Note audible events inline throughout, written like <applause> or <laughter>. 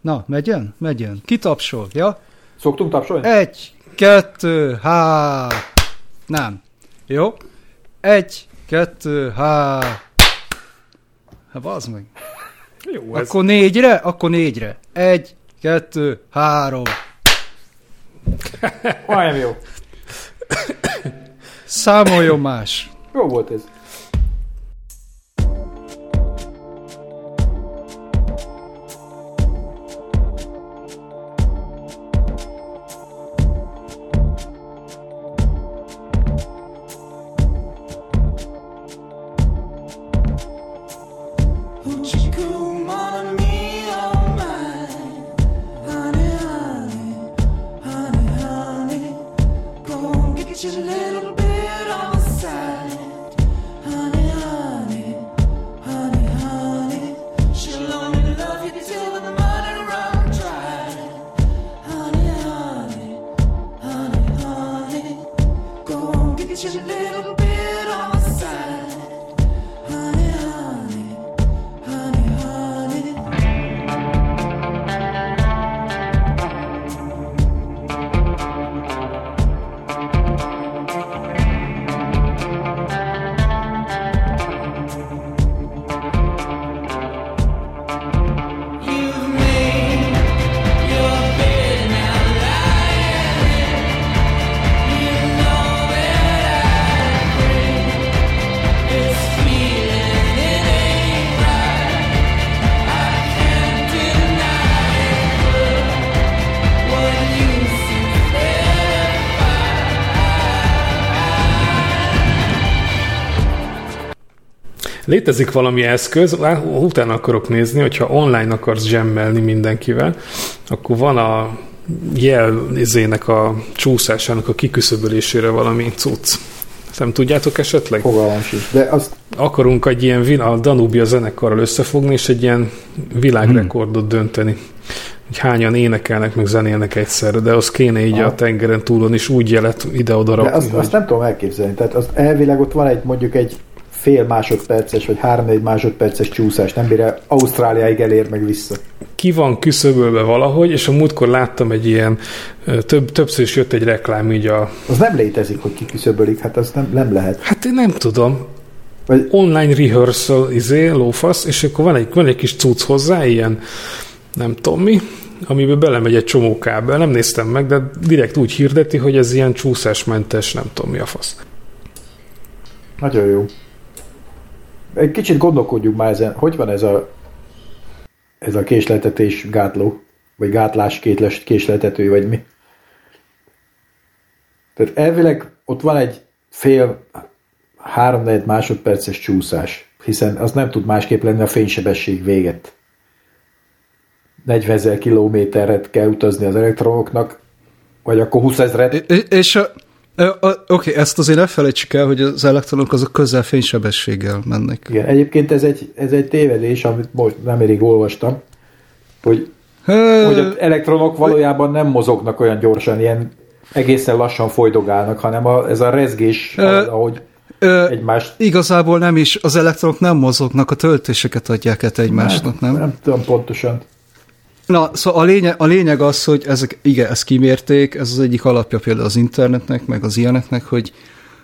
Na, megyen? Megyen. Ki tapsol, ja? Szoktunk tapsolni? Egy, kettő, há. Nem. Jó? Egy, kettő, há. Hát bazd meg. Jó, ez... Akkor négyre? Akkor négyre. Egy, kettő, három. Majdnem jó. Számoljon más. Jó volt ez. Létezik valami eszköz, utána akarok nézni, hogyha online akarsz zsemmelni mindenkivel, akkor van a jelzének a csúszásának a kiküszöbölésére valami cucc. Nem tudjátok esetleg? Fogalmam sincs, de azt... Akarunk egy ilyen, a Danubia zenekarral összefogni, és egy ilyen világrekordot hmm. dönteni. Hogy hányan énekelnek, meg zenélnek egyszerre, de az kéne így ah. a tengeren túlon is úgy jelet ide-oda rakni. De azt, hogy... azt nem tudom elképzelni. Tehát az elvileg ott van egy mondjuk egy fél másodperces, vagy három másodperces csúszás, nem mire Ausztráliáig elér meg vissza. Ki van küszöbölve valahogy, és a múltkor láttam egy ilyen, több, többször is jött egy reklám így a... Az nem létezik, hogy ki küszöbölik, hát az nem, nem lehet. Hát én nem tudom. Vagy... Online rehearsal, izé, lófasz, és akkor van egy, van egy kis cucc hozzá, ilyen nem tudom mi, amiben belemegy egy csomó kábel, nem néztem meg, de direkt úgy hirdeti, hogy ez ilyen csúszásmentes, nem tudom mi a fasz. Nagyon jó. Egy kicsit gondolkodjuk már ezen, hogy van ez a, ez a késletetés gátló, vagy gátlás kétles, késletető, vagy mi. Tehát elvileg ott van egy fél, három másodperces csúszás, hiszen az nem tud másképp lenni a fénysebesség véget. 40 ezer kilométeret kell utazni az elektronoknak, vagy akkor 20 ezeret. És a, Oké, okay, ezt azért ne felejtsük el, hogy az elektronok azok közel fénysebességgel mennek. Igen, egyébként ez egy, ez egy tévedés, amit most nem elég olvastam, hogy, Hö... hogy az elektronok valójában nem mozognak olyan gyorsan, ilyen egészen lassan folydogálnak, hanem a, ez a rezgés, Hö... ahogy Ö, egymást... Igazából nem is, az elektronok nem mozognak, a töltéseket adják át egymásnak, nem? Nem, nem tudom pontosan. Na, szóval a lényeg, a lényeg az, hogy ezek, igen, ezt kimérték, ez az egyik alapja például az internetnek, meg az ilyeneknek, hogy,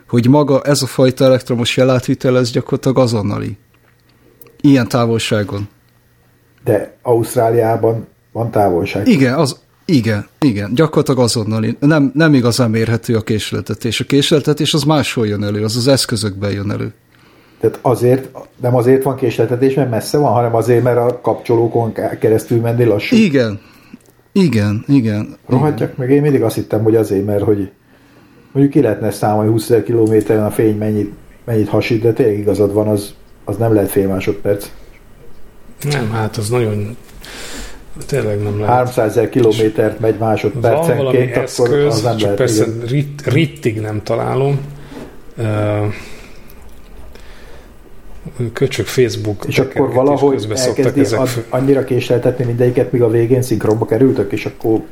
hogy maga ez a fajta elektromos jelátvitel, ez gyakorlatilag azonnali. Ilyen távolságon. De Ausztráliában van távolság. Igen, az, igen, igen, gyakorlatilag azonnali. Nem, nem igazán mérhető a késleltetés. A késleltetés az máshol jön elő, az az eszközökben jön elő. Tehát azért, nem azért van késletetés, mert messze van, hanem azért, mert a kapcsolókon keresztül menni lassú. Igen, igen, igen. Rohadjak meg, én mindig azt hittem, hogy azért, mert hogy mondjuk ki lehetne számolni 20 ezer kilométeren a fény mennyit, mennyit hasít, de tényleg igazad van, az, az nem lehet fél másodperc. Nem, hát az nagyon tényleg nem lehet. 300 ezer kilométert megy másodpercenként, akkor eszköz, az nem csak lehet. Persze rit, rittig nem találom. Uh, köcsök Facebook és akkor valahogy elkezdi ezek ad, annyira késleltetni mindegyiket, míg a végén szinkronba kerültek, és akkor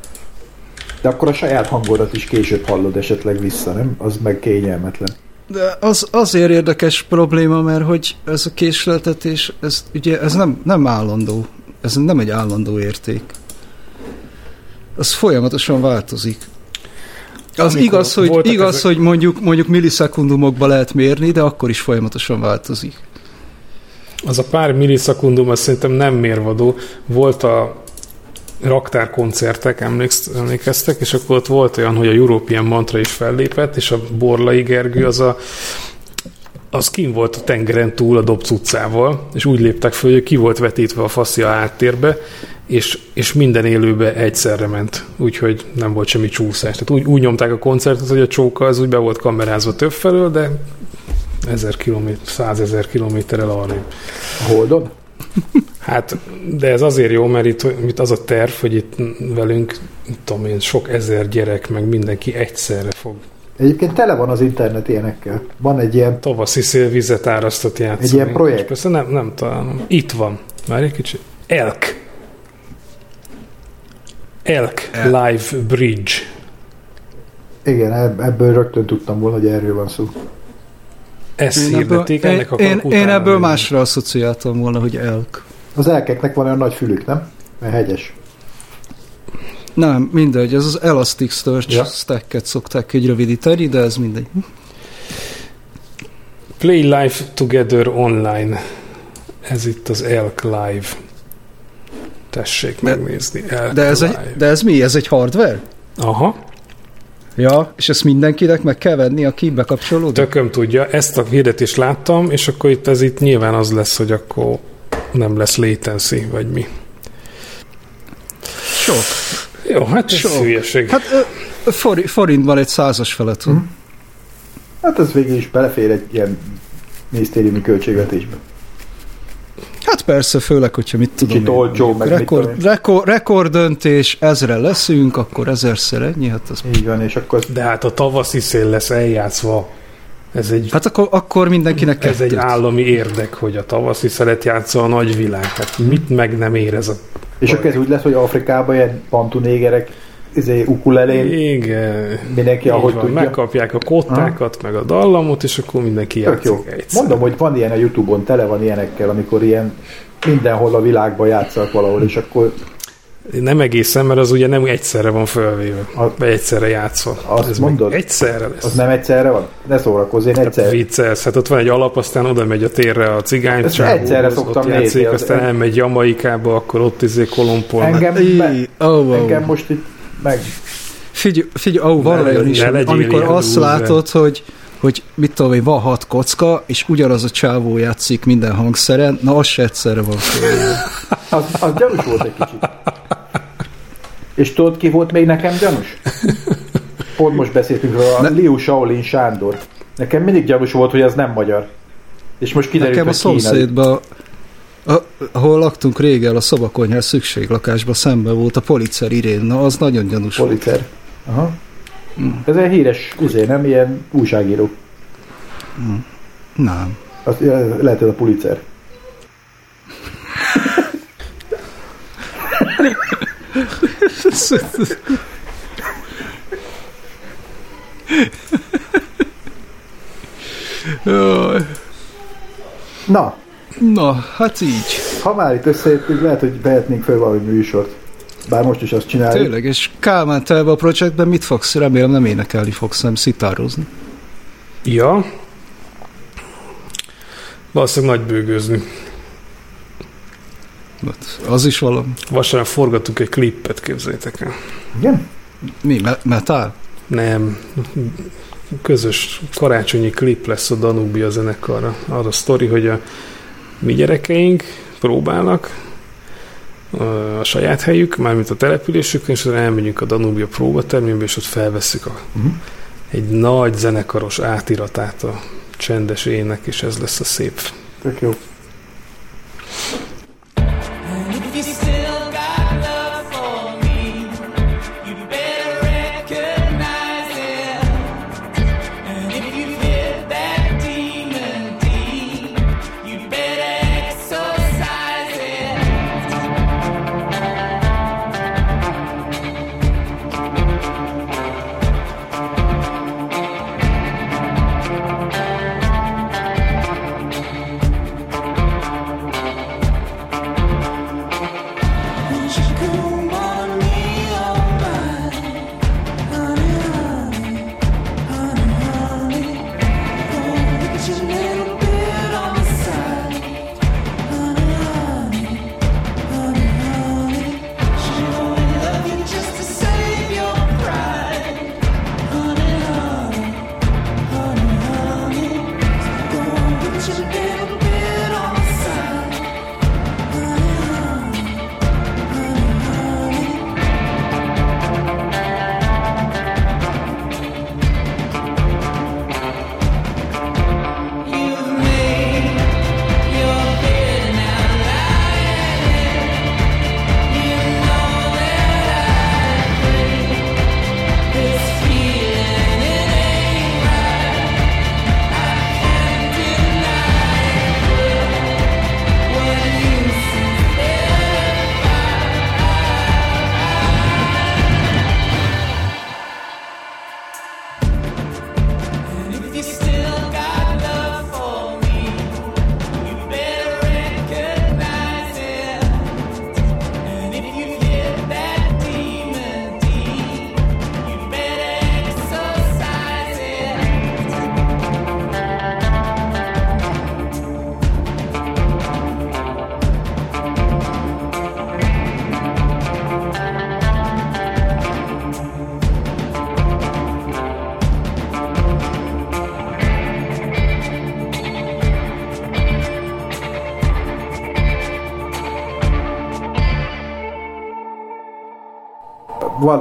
de akkor a saját hangodat is később hallod esetleg vissza, nem? Az meg kényelmetlen. De az azért érdekes probléma, mert hogy ez a késleltetés, ez ugye ez nem, nem állandó, ez nem egy állandó érték. az folyamatosan változik. Az Amikor igaz, hogy, igaz ezek- hogy mondjuk, mondjuk millisekundumokba lehet mérni, de akkor is folyamatosan változik. Az a pár millisekundum, az szerintem nem mérvadó. Volt a raktárkoncertek, emléksz, emlékeztek, és akkor ott volt olyan, hogy a European Mantra is fellépett, és a Borlai Gergő az a az kim volt a tengeren túl a dob cuccával, és úgy léptek föl, hogy ki volt vetítve a faszia áttérbe, és, és minden élőbe egyszerre ment, úgyhogy nem volt semmi csúszás. Tehát úgy, úgy nyomták a koncertet, hogy a csóka az úgy be volt kamerázva több felől, de ezer kilométer, százezer kilométerrel arrébb. A Holdon? Hát, de ez azért jó, mert itt, itt az a terv, hogy itt velünk, tudom én, sok ezer gyerek, meg mindenki egyszerre fog Egyébként tele van az internet ilyenekkel. Van egy ilyen, tavaszi szélvizet árasztott játszani. Egy ilyen projekt. És persze nem, nem találom. Itt van. Már egy kicsit. Elk. Elk Live Bridge. igen, ebb- ebből rögtön tudtam volna, hogy erről van szó. Ezt Én ebből, hirdették, én, ennek én, akarok én utána ebből másra asszociáltam volna, hogy elk. Az elkeknek van olyan nagy fülük, nem? Mert hegyes. Nem, mindegy, ez az Elasticsearch Ja. stacket szokták így rövidíteni, de ez mindegy. Play Live Together Online. Ez itt az Elk Live. Tessék De- megnézni. Elk De ez, egy, Live. de ez mi? Ez egy hardware? Aha. Ja, és ezt mindenkinek meg kell venni, aki bekapcsolódik? Tököm tudja, ezt a hirdetést láttam, és akkor itt ez itt nyilván az lesz, hogy akkor nem lesz latency, vagy mi. Sok. Jó, hát ez Sok. hülyeség. Hát forintban egy százas felett van. Hát ez végül is belefér egy ilyen minisztériumi költségvetésbe. Hát persze, főleg, hogyha mit tudom Kicsit én, olcsó, meg mit rekord, tudom én. rekord, rekordöntés, ezre leszünk, akkor ezerszer ennyi, hát az... Így van, és akkor De hát a tavaszi szél lesz eljátszva. Ez egy, Hát akkor, akkor mindenkinek ez egy kettőt. állami érdek, hogy a tavaszi szelet játsza a nagyvilág. Hát mit meg nem ér ez a... És akkor ez úgy lesz, hogy Afrikában ilyen pantunégerek izé, ukulelén, Igen. mindenki Így ahogy van, tudja. megkapják a kottákat, meg a dallamot, és akkor mindenki játszik jó. egyszer. Mondom, hogy van ilyen a Youtube-on, tele van ilyenekkel, amikor ilyen mindenhol a világban játszanak valahol, és akkor Nem egészen, mert az ugye nem egyszerre van felvéve, A- vagy egyszerre játszva. Azt Ez mondod? Egyszerre lesz. az nem egyszerre van? Ne szórakozz, én Hát egyszer. viccelsz, hát ott van egy alap, aztán oda megy a térre a cigány, csávóhoz, egyszerre ott szoktam játszik, nézni, az aztán en- elmegy Jamaikába, akkor ott izé kolompol. Engem, be, Í, ó, ó. engem most itt meg... Figyelj, figyelj ó, van Ne olyan is, ne amikor azt loser. látod, hogy hogy mit tudom én, van hat kocka, és ugyanaz a csávó játszik minden hangszeren, na az se egyszerre van. <laughs> Az, az gyanús volt egy kicsit. És tudod, ki volt még nekem gyanús? Pont most beszéltünk róla, a Ne- Liu Shaolin Sándor. Nekem mindig gyanús volt, hogy az nem magyar. És most kiderült, Nekem a szomszédban, a, ahol laktunk régen, a szobakonyhás szükséglakásban szemben volt a policer Irén, na az nagyon gyanús volt. Policer. Aha. Ez egy híres, izé, nem ilyen újságíró. Nem. Az, lehet ez a Pulitzer. Na, Na, hát így. ha már itt összeértünk, lehet, hogy vehetnénk fel valami műsort. Bár most is azt csináljuk. Tényleg, és Kálmán, te a projektben mit fogsz? Remélem nem énekelni fogsz, nem szitározni. Ja. Valószínűleg nagy bőgőzni. Hát, az is valami. Vasárnap forgattuk egy klippet, képzeljétek el. Igen? Mi, me- metal? Nem, közös karácsonyi klip lesz a Danubia zenekarra. Arra a sztori, hogy a mi gyerekeink próbálnak a saját helyük, mármint a településükön, és aztán elmegyünk a Danubia próbatermébe, és ott felveszik a, Uh-huh. egy nagy zenekaros átiratát a csendes ének, és ez lesz a szép. Tök jó.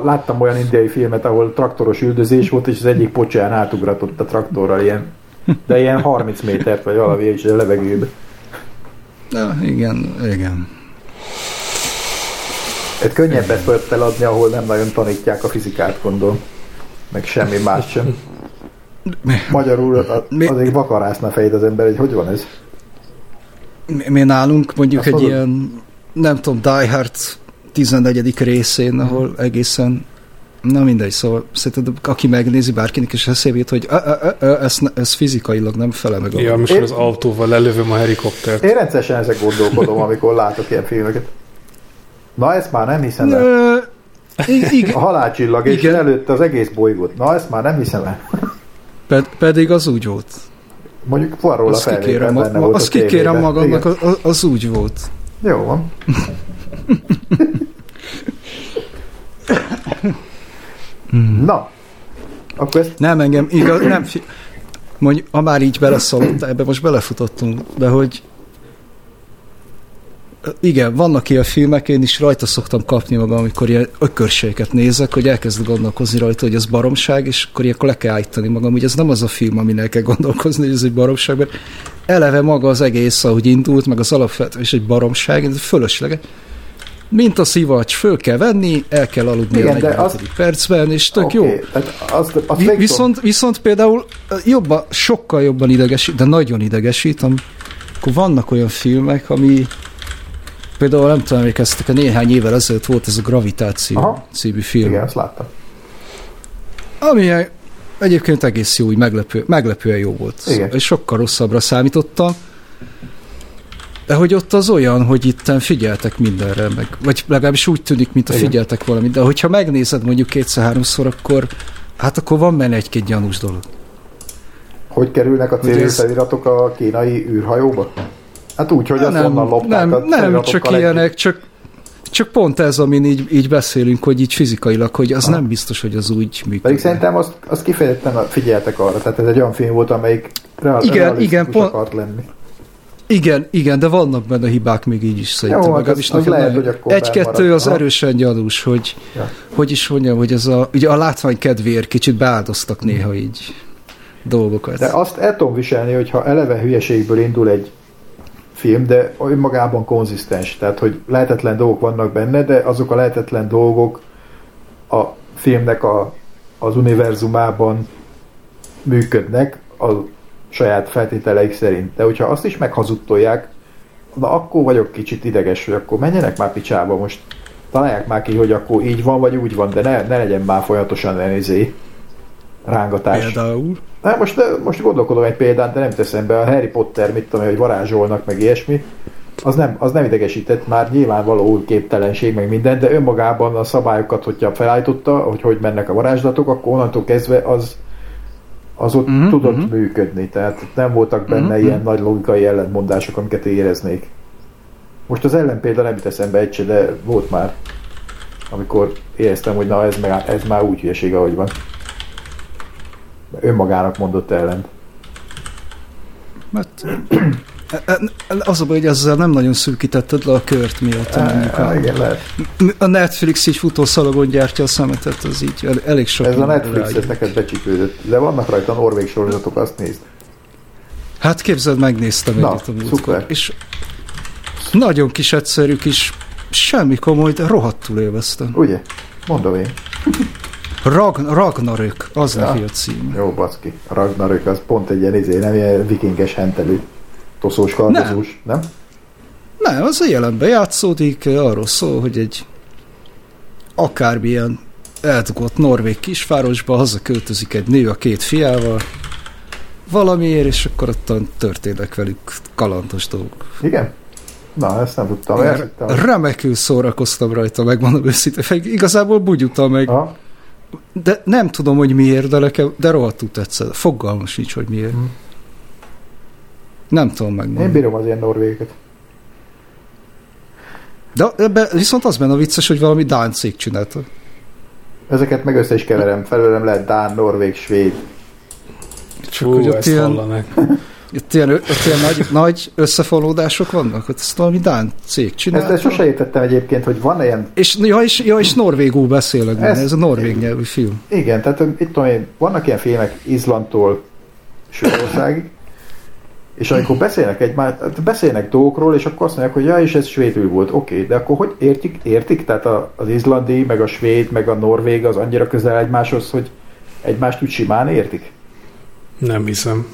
Láttam olyan indiai filmet, ahol traktoros üldözés volt, és az egyik pocsán átugratott a traktorral ilyen, de ilyen 30 métert, vagy valami is a levegőbe. Na, igen, igen. Hát könnyebb ezt eladni, ahol nem nagyon tanítják a fizikát, gondolom. Meg semmi más sem. Magyarul azért vakarászna fejed az ember, hogy hogy van ez? Mi, mi nálunk mondjuk Azt egy mondod? ilyen, nem tudom, Die Hard 14. részén, ahol egészen Na mindegy, szóval szerintem aki megnézi, bárkinek is eszébe jut, hogy "Ö, ö, ö, ö, ez, ez fizikailag nem felel meg. Ja, Én- az autóval lelövöm a helikoptert. Én rendszeresen ezek gondolkodom, amikor látok ilyen filmeket. Na ezt már nem hiszem el. Igen, A halálcsillag, és Igen. előtte az egész bolygót. Na ezt már nem hiszem el. ped, pedig az úgy volt. Mondjuk Poirot a Azt kikérem, felvétel ma, benne ma, volt azt kikérem magamnak, az, az úgy volt. Jó van. <laughs> Na, akkor ezt Nem, engem igaz, nem, mondjuk, ha már így beleszaladt, ebbe most belefutottunk, de hogy igen, vannak ilyen filmek, én is rajta szoktam kapni magam, amikor ilyen ökörségeket nézek, hogy elkezdek gondolkozni rajta, hogy ez baromság, és akkor ilyenkor le kell állítani magam, hogy ez nem az a film, amin el kell gondolkozni, hogy ez egy baromság, mert eleve maga az egész, ahogy indult, meg az alapvető, és egy baromság, ez fölösleges. Mint a szivacs, föl kell venni, el kell aludni Igen, a de 45. azt- percben, és tök jó. Oké, tehát azt, azt Vi- viszont, viszont például jobban, sokkal jobban idegesít, de nagyon idegesít, amikor vannak olyan filmek, ami például nem tudom, emlékeztek, a néhány évvel ezelőtt volt ez a Gravitáció Aha. című film, igen, azt láttam. ami egyébként egész jó, úgy meglepő, meglepően jó volt. Igen. És sokkal rosszabbra számítottam. De hogy ott az olyan, hogy itt figyeltek mindenre, meg, vagy legalábbis úgy tűnik, mint a figyeltek valamit, de hogyha megnézed mondjuk kétszer-háromszor, akkor hát akkor van benne egy-két gyanús dolog. Hogy kerülnek a civil feliratok a kínai űrhajóba? Hát úgy, hogy azt nem, onnan lopták nem, a nem csak együtt. ilyenek, csak, csak pont ez, amin így, így beszélünk, hogy így fizikailag, hogy az Aha. nem biztos, hogy az úgy működik. Pedig szerintem azt, azt kifejezetten figyeltek arra, tehát ez egy olyan film volt, amelyik real, Igen, igen, pont- akart lenni. Igen, igen, de vannak benne hibák még így is szerintem. hát Legalábbis az- az nekem lehet, hogy akkor Egy-kettő az Aha. erősen gyanús, hogy, Ja. hogy is mondjam, hogy ez a, ugye a látvány kedvéért kicsit beáldoztak néha így dolgokat. De azt el tudom viselni, hogyha eleve hülyeségből indul egy film, de önmagában konzisztens. Tehát, hogy lehetetlen dolgok vannak benne, de azok a lehetetlen dolgok a filmnek a, az univerzumában működnek a saját feltételeik szerint. De hogyha azt is meghazudtolják, na akkor vagyok kicsit ideges, hogy akkor menjenek már picsába most. Találják már ki, hogy akkor így van, vagy úgy van, de ne, ne legyen már folyamatosan elnézé rángatás. Például. Na, most, most gondolkodom egy példát, de nem teszem be. A Harry Potter, mit tudom, hogy varázsolnak, meg ilyesmi. Az nem, az nem idegesített, már nyilvánvaló képtelenség, meg minden, de önmagában a szabályokat, hogyha felállította, hogy hogy mennek a varázslatok, akkor onnantól kezdve az, az ott Mhm, uh-huh, tudott mhm. uh-huh. működni. Tehát nem voltak benne Mhm, uh-huh. ilyen nagy logikai ellentmondások, amiket éreznék. Most az ellenpélda nem jut eszembe egy se, de volt már, amikor éreztem, hogy na ez, meg, ez már úgy hülyeség, ahogy van. Önmagának mondott ellent. Mert, e- az a baj, hogy ezzel nem nagyon szűkítetted le a kört miatt. mondjuk a, igen, lehet. a Netflix így futószalagon gyártja a szemetet, az így el, elég sok. Ez a Netflix, ez neked becsípődött. De vannak rajta norvég sorozatok, azt nézd. Hát képzeld, megnéztem Na, egyet a múltkor. És nagyon kis egyszerű kis, semmi komoly, de rohadtul élveztem. Ugye? Mondom én. Rag, Ragnarök, az Ja. neki a cím. Jó, baszki. Ragnarök az pont egy ilyen izé, nem ilyen vikinges hentelő. Toszós kardozós, nem? nem? Nem, az a jelenben játszódik, arról szól, hogy egy akármilyen eldugott norvég kisvárosba hazaköltözik egy nő a két fiával, valamiért, és akkor ott történnek velük kalandos dolgok. Igen? Na, ezt nem tudtam. Hittem, hogy- remekül szórakoztam rajta, megmondom őszintén. Igazából bugyutam meg, Aha. de nem tudom, hogy miért, de, nekem, de rohadtul tetszett. Fogalmam sincs, hogy miért. Hm. Nem tudom Én megmondani. bírom az ilyen norvégeket. De ebbe, viszont az benne a vicces, hogy valami Dán cég csinálta. Ezeket meg össze is keverem. Felőlem lehet Dán, Norvég, Svéd. Csak Hú, hogy ott ezt ilyen. <laughs> Itt ilyen, ott ilyen nagy, nagy összefonódások vannak? Ott ezt valami Dán cég Ezt, csinálta. ezt sose értettem egyébként, hogy van ilyen És, ja, és, ja, és norvégul beszélek Ez- ez a norvég nyelvű film. Igen, tehát itt tudom én, vannak ilyen filmek Izlandtól Svédországig, és amikor beszélnek egymás, hát beszélnek dolgokról, és akkor azt mondják, hogy ja, és ez svédül volt, oké, okay, de akkor hogy értik, értik? Tehát a, az izlandi, meg a svéd, meg a norvég az annyira közel egymáshoz, hogy egymást úgy simán értik? Nem hiszem.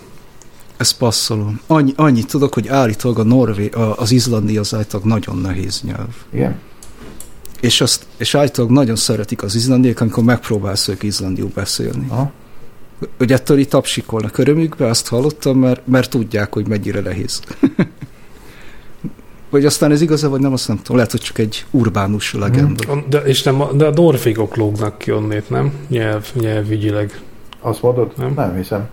Ezt passzolom. Annyi, annyit tudok, hogy állítólag a norvé, az izlandi az állítólag nagyon nehéz nyelv. Igen? És, azt, és állítólag nagyon szeretik az izlandiak, amikor megpróbálsz ők izlandiul beszélni. Aha. Hogy ettől itt tapsikolnak örömükbe, azt hallottam, mert, mert tudják, hogy mennyire nehéz. <laughs> vagy aztán ez igaz vagy nem, azt nem tudom. Lehet, hogy csak egy urbánus legenda. De, és nem, a- de a norvégok lógnak ki onnét, nem? Nyelv, nyelvügyileg. Azt mondod? Nem. Nem, nem hiszem.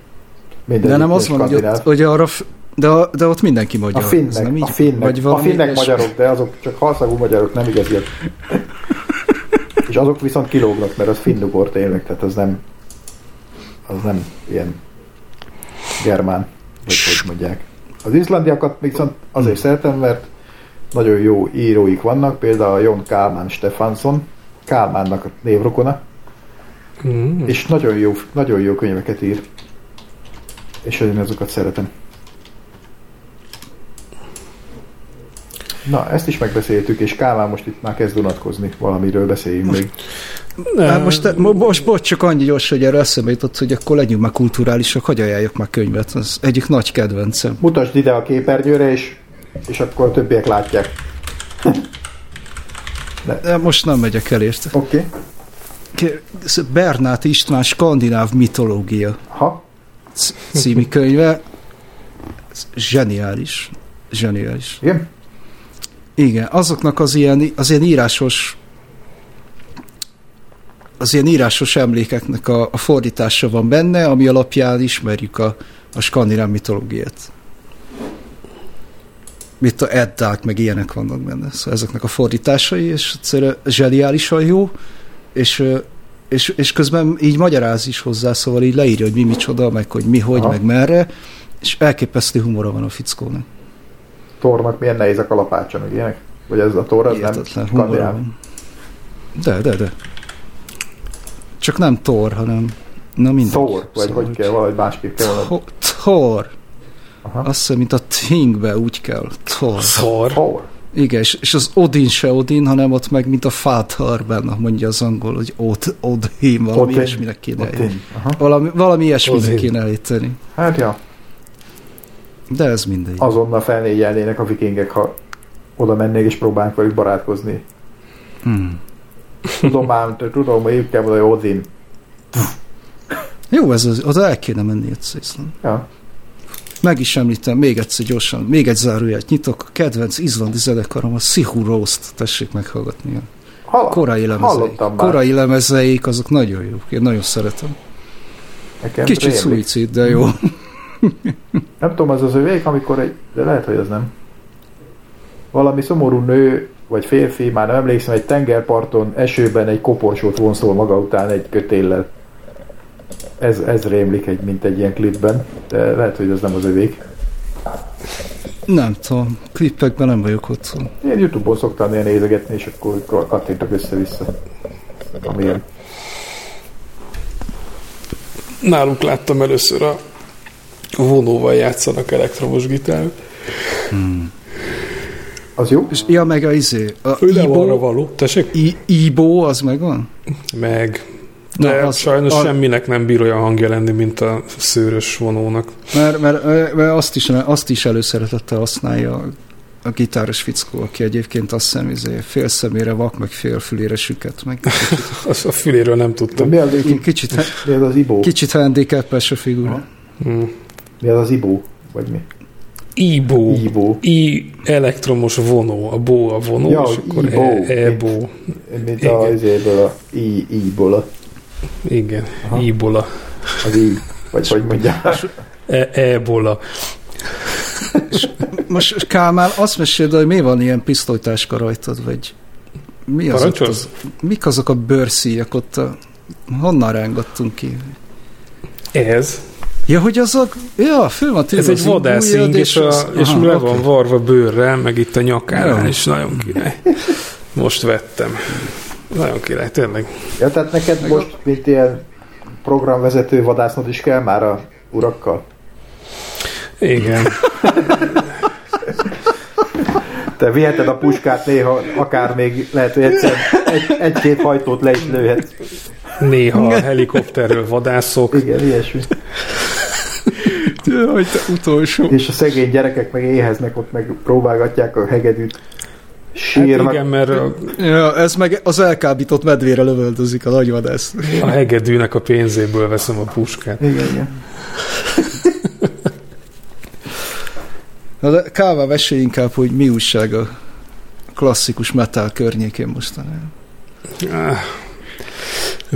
Mindegyik De nem az van, hogy, ott, hogy arra, de, a- de ott mindenki A magyar. ez finnek, nem így? a finnek, Vagy a valami finnek ilyesmi? magyarok, de azok csak halszagú magyarok, nem igaziak. <laughs> És azok viszont kilógnak, mert az finnugor tényleg, tehát az nem, az nem ilyen germán, vagy hogy mondják. Az izlandiakat viszont azért szeretem, mert nagyon jó íróik vannak, például Jon Kálmán Stefansson, Kálmánnak a névrokona, Mm. és nagyon jó, nagyon jó könyveket ír. És én azokat szeretem. Na, ezt is megbeszéltük, és Kálmán most itt már kezd unatkozni, valamiről beszéljünk még. Hát most, mo- most, most csak annyi gyors, hogy erre eszembe jutott, hogy akkor legyünk már kulturálisak, hogy ajánljak már könyvet. Az egyik nagy kedvencem. Mutasd ide a képernyőre, és, és akkor a többiek látják. De most nem megyek el érte. Oké. Okay. Bernát István skandináv mitológia Ha, c- című könyve. Ez Zseniális. Zseniális. igen? Igen, azoknak az ilyen, az ilyen írásos az ilyen írásos emlékeknek a, a fordítása van benne, ami alapján ismerjük a, a skandináv mitológiát. Mit a Eddák, meg ilyenek vannak benne. Szóval ezeknek a fordításai, és egyszerűen zseniálisan jó, és, és, és közben így magyaráz is hozzá, szóval így leírja, hogy mi micsoda, meg hogy mi, hogy, Aha. meg merre, és elképesztő humora van a fickónak. Tornak milyen nehéz a kalapácsa, meg ilyenek? Vagy ez a tor, az nem Hihetetlen humora skandináv? De, de, de. Csak nem Thor, hanem... Na mindegy. Thor, vagy Szóval, hogy kell, valahogy másképp kell. Tho- Thor. Aha. Azt hiszem, mint a Thingbe úgy kell. Thor. Szar. Thor. Igen, és, és az Odin se Odin, hanem ott meg, mint a Father benne, mondja az angol, hogy Od, Odin, valami Odin. ilyesminek kéne. Odin. Valami, valami ilyesminek Odin. kéne állítani. Hát ja, De ez mindegy. azonnal felnégyelnének a vikingek, ha oda mennék és próbálnánk velük barátkozni. Hmm. Tudom ám, tudom, mondani, hogy Odin. Jó, ez az, oda el kéne menni egyszer. Ja. Meg is említem, még egyszer gyorsan, még egy záróját nyitok. A kedvenc izlandi zenekarom a Sigur Rost, tessék meghallgatni. Hall- Korai lemezeik. Korai lemezeik, azok nagyon jók. Én nagyon szeretem. Nekem Kicsit rémlik. szuicid, de jó. Nem tudom, az az övék, amikor egy, de lehet, hogy az nem. Valami szomorú nő, vagy férfi, már nem emlékszem, egy tengerparton, esőben egy koporsót vonszol maga után egy kötéllel. Ez, ez rémlik, egy, mint egy ilyen klipben, de lehet, hogy ez nem az övék. Nem tudom, klippekben nem vagyok otthon. Én Youtube-on szoktam ilyen nézegetni, és akkor kattintok össze-vissza. Amilyen. Nálunk láttam először a vonóval játszanak elektromos gitár. Az jó? És, ja, meg a izé, a arra Ibo, való. Tessék? I, Ibo, az megvan? Meg. De Na, Na, az- sajnos a- semminek nem bír olyan hangja lenni, mint a szőrös vonónak. Mert, mert, mert azt, is, azt is előszeretettel használja a, a gitáros fickó, aki egyébként azt hiszem, izé, fél szemére vak, meg fél fülére süket, meg <laughs> Azt a füléről nem De tudtam. mi az, kicsit, kicsit, mi az az Ibo? Kicsit. handicapes a figura. Mm. Mi az az Ibo? Vagy mi? Ibo. Ibo. I elektromos vonó. A bó a vonó, Ja, és akkor Ibo. e, e-bó. Mint Igen. a izéből a I, I-ból a, Igen, Aha. Ibola. az I, vagy hogy mondják. E- ebola. Most Kálmán, azt meséld, hogy mi van ilyen pisztolytáska rajtad, vagy mi az ott az, mik azok a bőrszíjak ott a, honnan rángattunk ki? Ez. Ja, hogy azok, ja, föl van Ez egy vadászing, és, a, az- és aha, le oké. van varva bőrrel, meg itt a nyakánál, Jó. és nagyon király. Most vettem. Nagyon király, tényleg. Ja, tehát neked most, mint ilyen programvezető vadásznod is kell már a urakkal? Igen. Te viheted a puskát néha, akár még lehet, hogy egyszer egy, egy-két hajtót le is lőhet. Néha a helikopterről vadászok. Igen, ilyesmi. Jaj, te utolsó. És a szegény gyerekek meg éheznek, ott meg próbálgatják a hegedűt. Hát Sírnak. igen, mert a, Ja, ez meg az elkábított medvére lövöldözik a nagyvadász. a hegedűnek a pénzéből veszem a puskát. Igen, igen. Na de Káva, mesélj inkább, hogy mi újság a klasszikus metal környékén mostanában. Ah,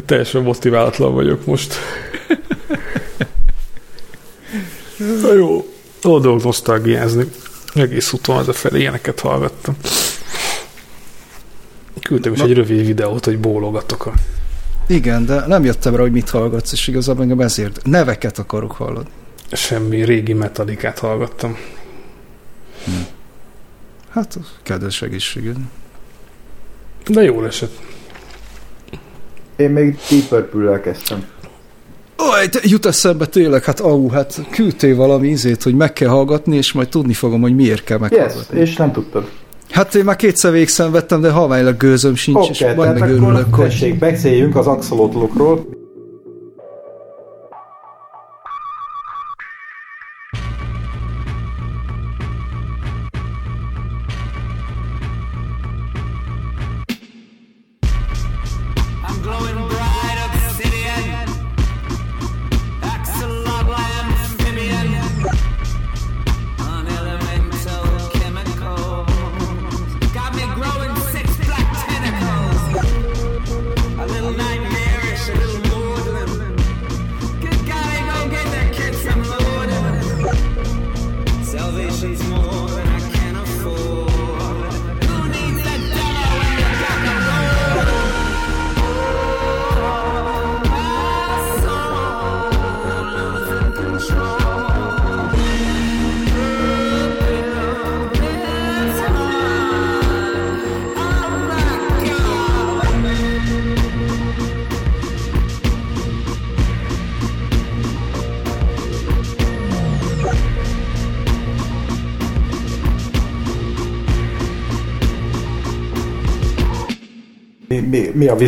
teljesen motiválatlan vagyok most. Na jó, dolog nosztalgiázni. Egész úton hazafelé ilyeneket hallgattam. Küldtem is Na. egy rövid videót, hogy bólogatok a... Igen, de nem jöttem rá, hogy mit hallgatsz, és igazából engem ezért neveket akarok hallani. Semmi régi metalikát hallgattam. Hát, az kedves egészséged. De jól esett. Én még Deep Purple-lel kezdtem. Oj, te jut eszembe tényleg, hát au, hát küldtél valami izét, hogy meg kell hallgatni, és majd tudni fogom, hogy miért kell Yes, meghallgatni. és nem tudtad. Hát én már kétszer végszenvedtem, de halványlag gőzöm sincs, Oké, és okay, majd megőrülök, akkor tessék, beszéljünk az axolotlokról.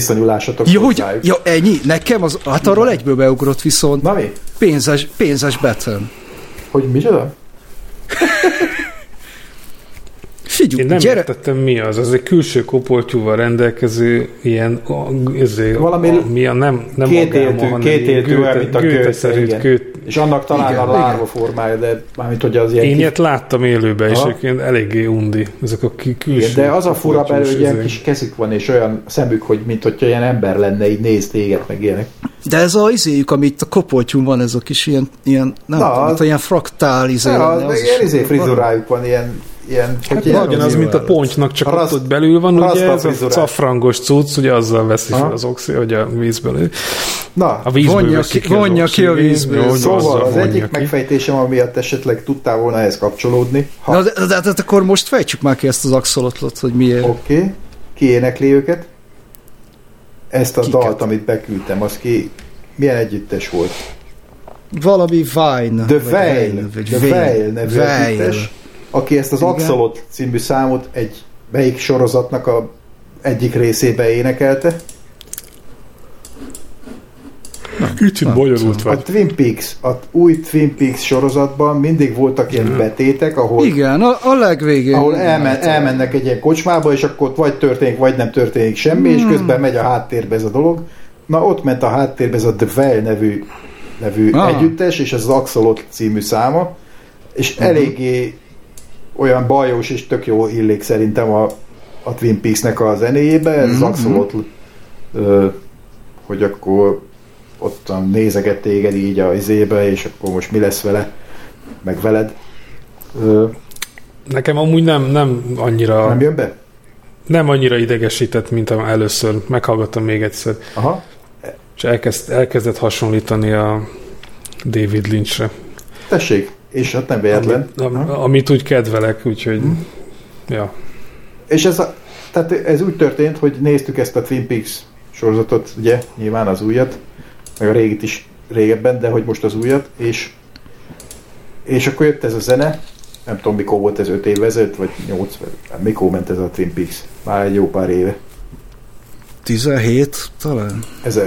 Viszonyulásotok Ja, hogy, ja, ennyi? Nekem az, hát arról egyből beugrott viszont Na mi? pénzes, pénzes Battle. Hogy micsoda? Figyelj, Én nem gyere, értettem mi az. Az egy külső kopoltyúval rendelkező ilyen, ezért, Valami a, mi a nem, nem kétéltő, agáma, hanem ilyen olyan, mint a gőte, gőteszerű igen. gőt. És annak talán Igen, a lárva formája, de mármint, hogy az ilyen Én kis- ilyet láttam élőben, és Aha. egyébként eléggé undi. Ezek a külső Igen, de az a fura belőle, hogy ilyen kis kezük van, és olyan szemük, hogy mint hogyha ilyen ember lenne, így néz téged, meg ilyenek. de ez a izéjük, ami itt a kopoltyún van, ez a kis ilyen, ilyen nem Na, tudom, az- ilyen fraktál izé. Ja, lenne, az, az meg is- ilyen izé frizurájuk van, ilyen, ilyen Hát ilyen ugyanaz, mint a pontynak, csak Raszt- ott, belül van, ugye ez a cafrangos cucc, ugye azzal veszi fel az oxi, hogy a vízből. Na, A vízből Vonja ki- vonja ki a vízből. szóval az egyik ki. megfejtésem, amiatt esetleg tudtál volna ehhez kapcsolódni. Ha, Na, de, de, de, de, akkor most fejtsük már ki ezt az axolotlot, hogy miért. Oké, okay. ki énekli őket? Ezt a Kiket? dalt, amit beküldtem, az ki milyen együttes volt? Valami Vine. The Veil, vagy The Veil. Veil nevű Veil. Aki ezt az Igen. Axolot című számot egy melyik sorozatnak a egyik részébe énekelte. Kicsit Nem bonyolult A vagy. Twin Peaks, a új Twin Peaks sorozatban mindig voltak ilyen betétek, ahol, Igen, a, a legvégén. ahol elmen, elmennek egy ilyen kocsmába, és akkor ott vagy történik, vagy nem történik semmi, és közben megy a háttérbe ez a dolog. Na ott ment a háttérbe ez a The Veil nevű, nevű Ah. együttes, és ez az Axolot című száma, és eléggé olyan bajós és tök jó illék szerintem a, a Twin Peaks-nek a zenéjébe, ez az Mhm. Axolot, ö, hogy akkor ott nézeget téged így a izébe, és akkor most mi lesz vele, meg veled. Ö, Nekem amúgy nem, nem annyira nem jön be? nem annyira idegesített, mint először. Meghallgattam még egyszer, Aha. és elkezd, elkezdett hasonlítani a David Lynchre. Tessék, és hát nem véletlen. Am, Ha? amit úgy kedvelek, úgyhogy... Ja. És ez, a, tehát ez úgy történt, hogy néztük ezt a Twin Peaks sorozatot, ugye, nyilván az újat, meg a régit is régebben, de hogy most az újat, és, és akkor jött ez a zene, nem tudom mikor volt ez, 5 évvel ezelőtt, vagy 8, vagy mikor ment ez a Twin Peaks, már egy jó pár éve. 17 talán? Ez a,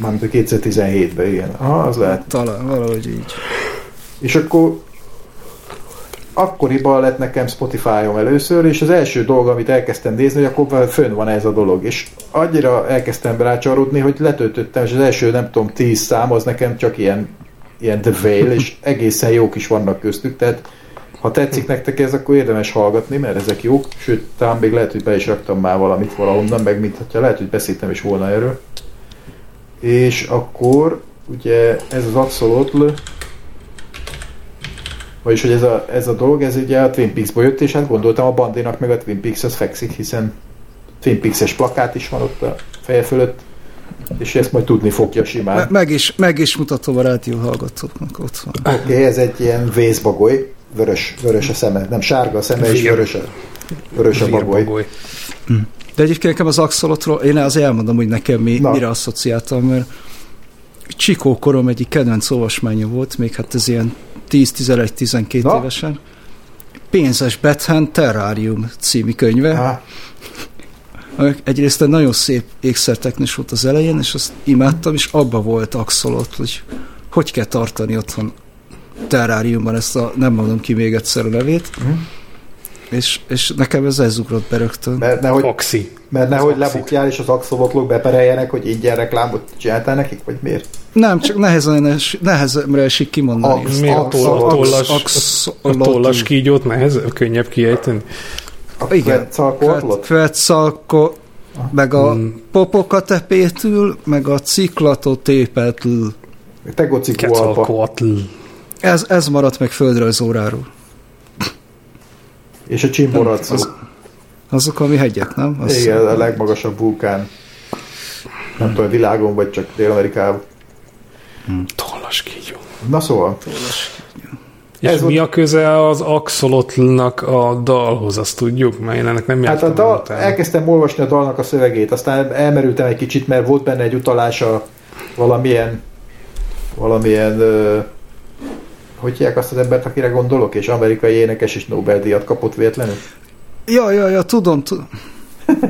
mármint a 2017-ben, igen. Aha, az lehet. Talán, valahogy így. És akkor akkoriban lett nekem Spotify-om először, és az első dolog, amit elkezdtem nézni, hogy akkor fönn van ez a dolog. És annyira elkezdtem rácsarodni, hogy letöltöttem, és az első, nem tudom, tíz szám, az nekem csak ilyen, ilyen The Veil, és egészen jók is vannak köztük, tehát ha tetszik nektek ez, akkor érdemes hallgatni, mert ezek jók, sőt, talán még lehet, hogy be is raktam már valamit valahonnan, meg mint hogyha lehet, hogy beszéltem is volna erről. És akkor ugye ez az Axolotl, vagyis, hogy ez a, ez a dolog, ez ugye a Twin Peaks-ból jött, és hát gondoltam a Bandinak meg a Twin Peaks az fekszik, hiszen Twin Peaks-es plakát is van ott a feje fölött, és ezt majd tudni fogja simán. Me- meg, is, meg is mutatom a rádió hallgatóknak, ott van. Oké, okay, ez egy ilyen vészbagoly, vörös, vörös a szeme, nem sárga a szeme, és Vér. vörös a, vörös a bagoly. Vérbagoly. De egyébként nekem az Axolotról, én azért elmondom, hogy nekem mi, Na. mire asszociáltam, mert Csikó korom egyik kedvenc olvasmánya volt, még hát ez ilyen 10-11-12 Na. évesen. Pénzes Bethan Terrarium című könyve. Á, Egyrészt egy nagyon szép ékszerteknis volt az elején, és azt imádtam, és abba volt axolot, hogy hogy kell tartani otthon terráriumban ezt a, nem mondom ki még egyszer a nevét, Mhm. És, és nekem ez ezugrott be rögtön. mert nehogy, Oxi. mert nehogy lebukjál, és az axolotlók bepereljenek, hogy ingyen reklámot csináltál nekik, vagy miért? Nem, csak nehezen, es, nehezemre esik kimondani. Ax- ezt. Mi a, toll, a Ax- tollas, ax- a tollas kígyót nehez, könnyebb kiejteni? A Igen. Quetzalco, meg a Hmm. popokatepétül, meg a ciklatotépetlül. Tegociku alpa. Quetzalcoatl. Ez, ez maradt meg földrajzóráról. És a csimboracó. Az- Azok, ami hegyek, nem? Az Igen, a legmagasabb vulkán. Nem tudom, a világon, vagy csak Dél-Amerikában. Tollas kígyó. Na szóval, És Ez mi a köze az Axolotlnak a dalhoz, azt tudjuk? Mert én ennek nem hát a dal, elkezdtem olvasni a dalnak a szövegét, aztán elmerültem egy kicsit, mert volt benne egy utalás a valamilyen valamilyen ö, hogy hívják azt az embert, akire gondolok, és amerikai énekes és Nobel-díjat kapott véletlenül. Ja, ja, ja, tudom, tudom.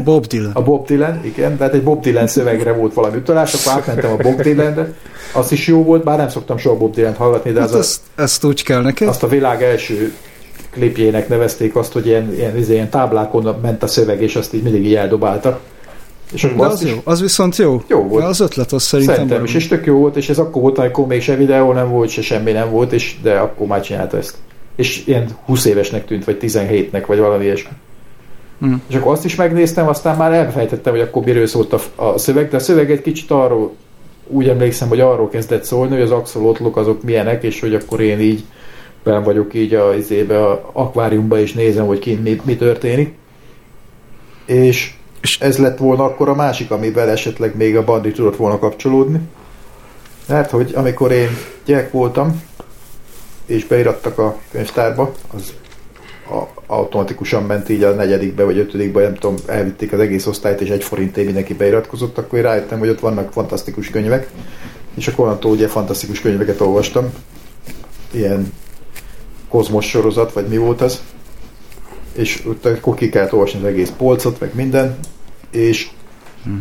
Bob Dylan. A Bob Dylan, igen, tehát egy Bob Dylan szövegre volt valami utalás, akkor átmentem a Bob Dylanre, az is jó volt, bár nem szoktam soha Bob Dylan hallgatni, de az Hát a, ezt, ezt úgy kell neked. azt a világ első klipjének nevezték azt, hogy ilyen, ilyen, ilyen, ilyen táblákon ment a szöveg, és azt így mindig így eldobálta. És akkor De az jó, az viszont jó. Jó volt. De az ötlet az szerintem, Szerintem is, és tök jó volt, és ez akkor volt, amikor még se videó nem volt, se semmi nem volt, és, de akkor már csinálta ezt. És ilyen 20 évesnek tűnt, vagy 17-nek, vagy valami ilyesmi. Hm. És akkor azt is megnéztem, aztán már elfejtettem, hogy akkor miről szólt a, a szöveg, de a szöveg egy kicsit arról, úgy emlékszem, hogy arról kezdett szólni, hogy az axolotlok azok milyenek, és hogy akkor én így ben vagyok így a, izébe, a akváriumba, és nézem, hogy kint mi, mi történik. És És- ez lett volna akkor a másik, amivel esetleg még a bandi tudott volna kapcsolódni. Mert hogy amikor én gyerek voltam, és beirattak a könyvtárba, az a, automatikusan ment így a negyedikbe vagy ötödikbe, nem tudom, elvitték az egész osztályt, és egy forintért mindenki beiratkozott, akkor én rájöttem, hogy ott vannak fantasztikus könyvek, és akkor onnantól ugye fantasztikus könyveket olvastam. Ilyen kozmos sorozat, vagy mi volt az. És ott akkor ki kellett olvasni az egész polcot, meg minden, és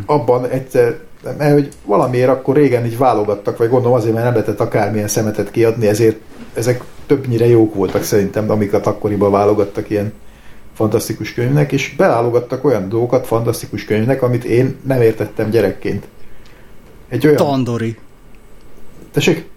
abban egyszer, mert hogy valamiért akkor régen így válogattak, vagy gondolom azért, mert nem lehetett akármilyen szemetet kiadni, ezért ezek többnyire jók voltak szerintem, amiket akkoriban válogattak ilyen fantasztikus könyvnek, és beválogattak olyan dolgokat fantasztikus könyvnek, amit én nem értettem gyerekként. Egy olyan... Tandori. Tessék?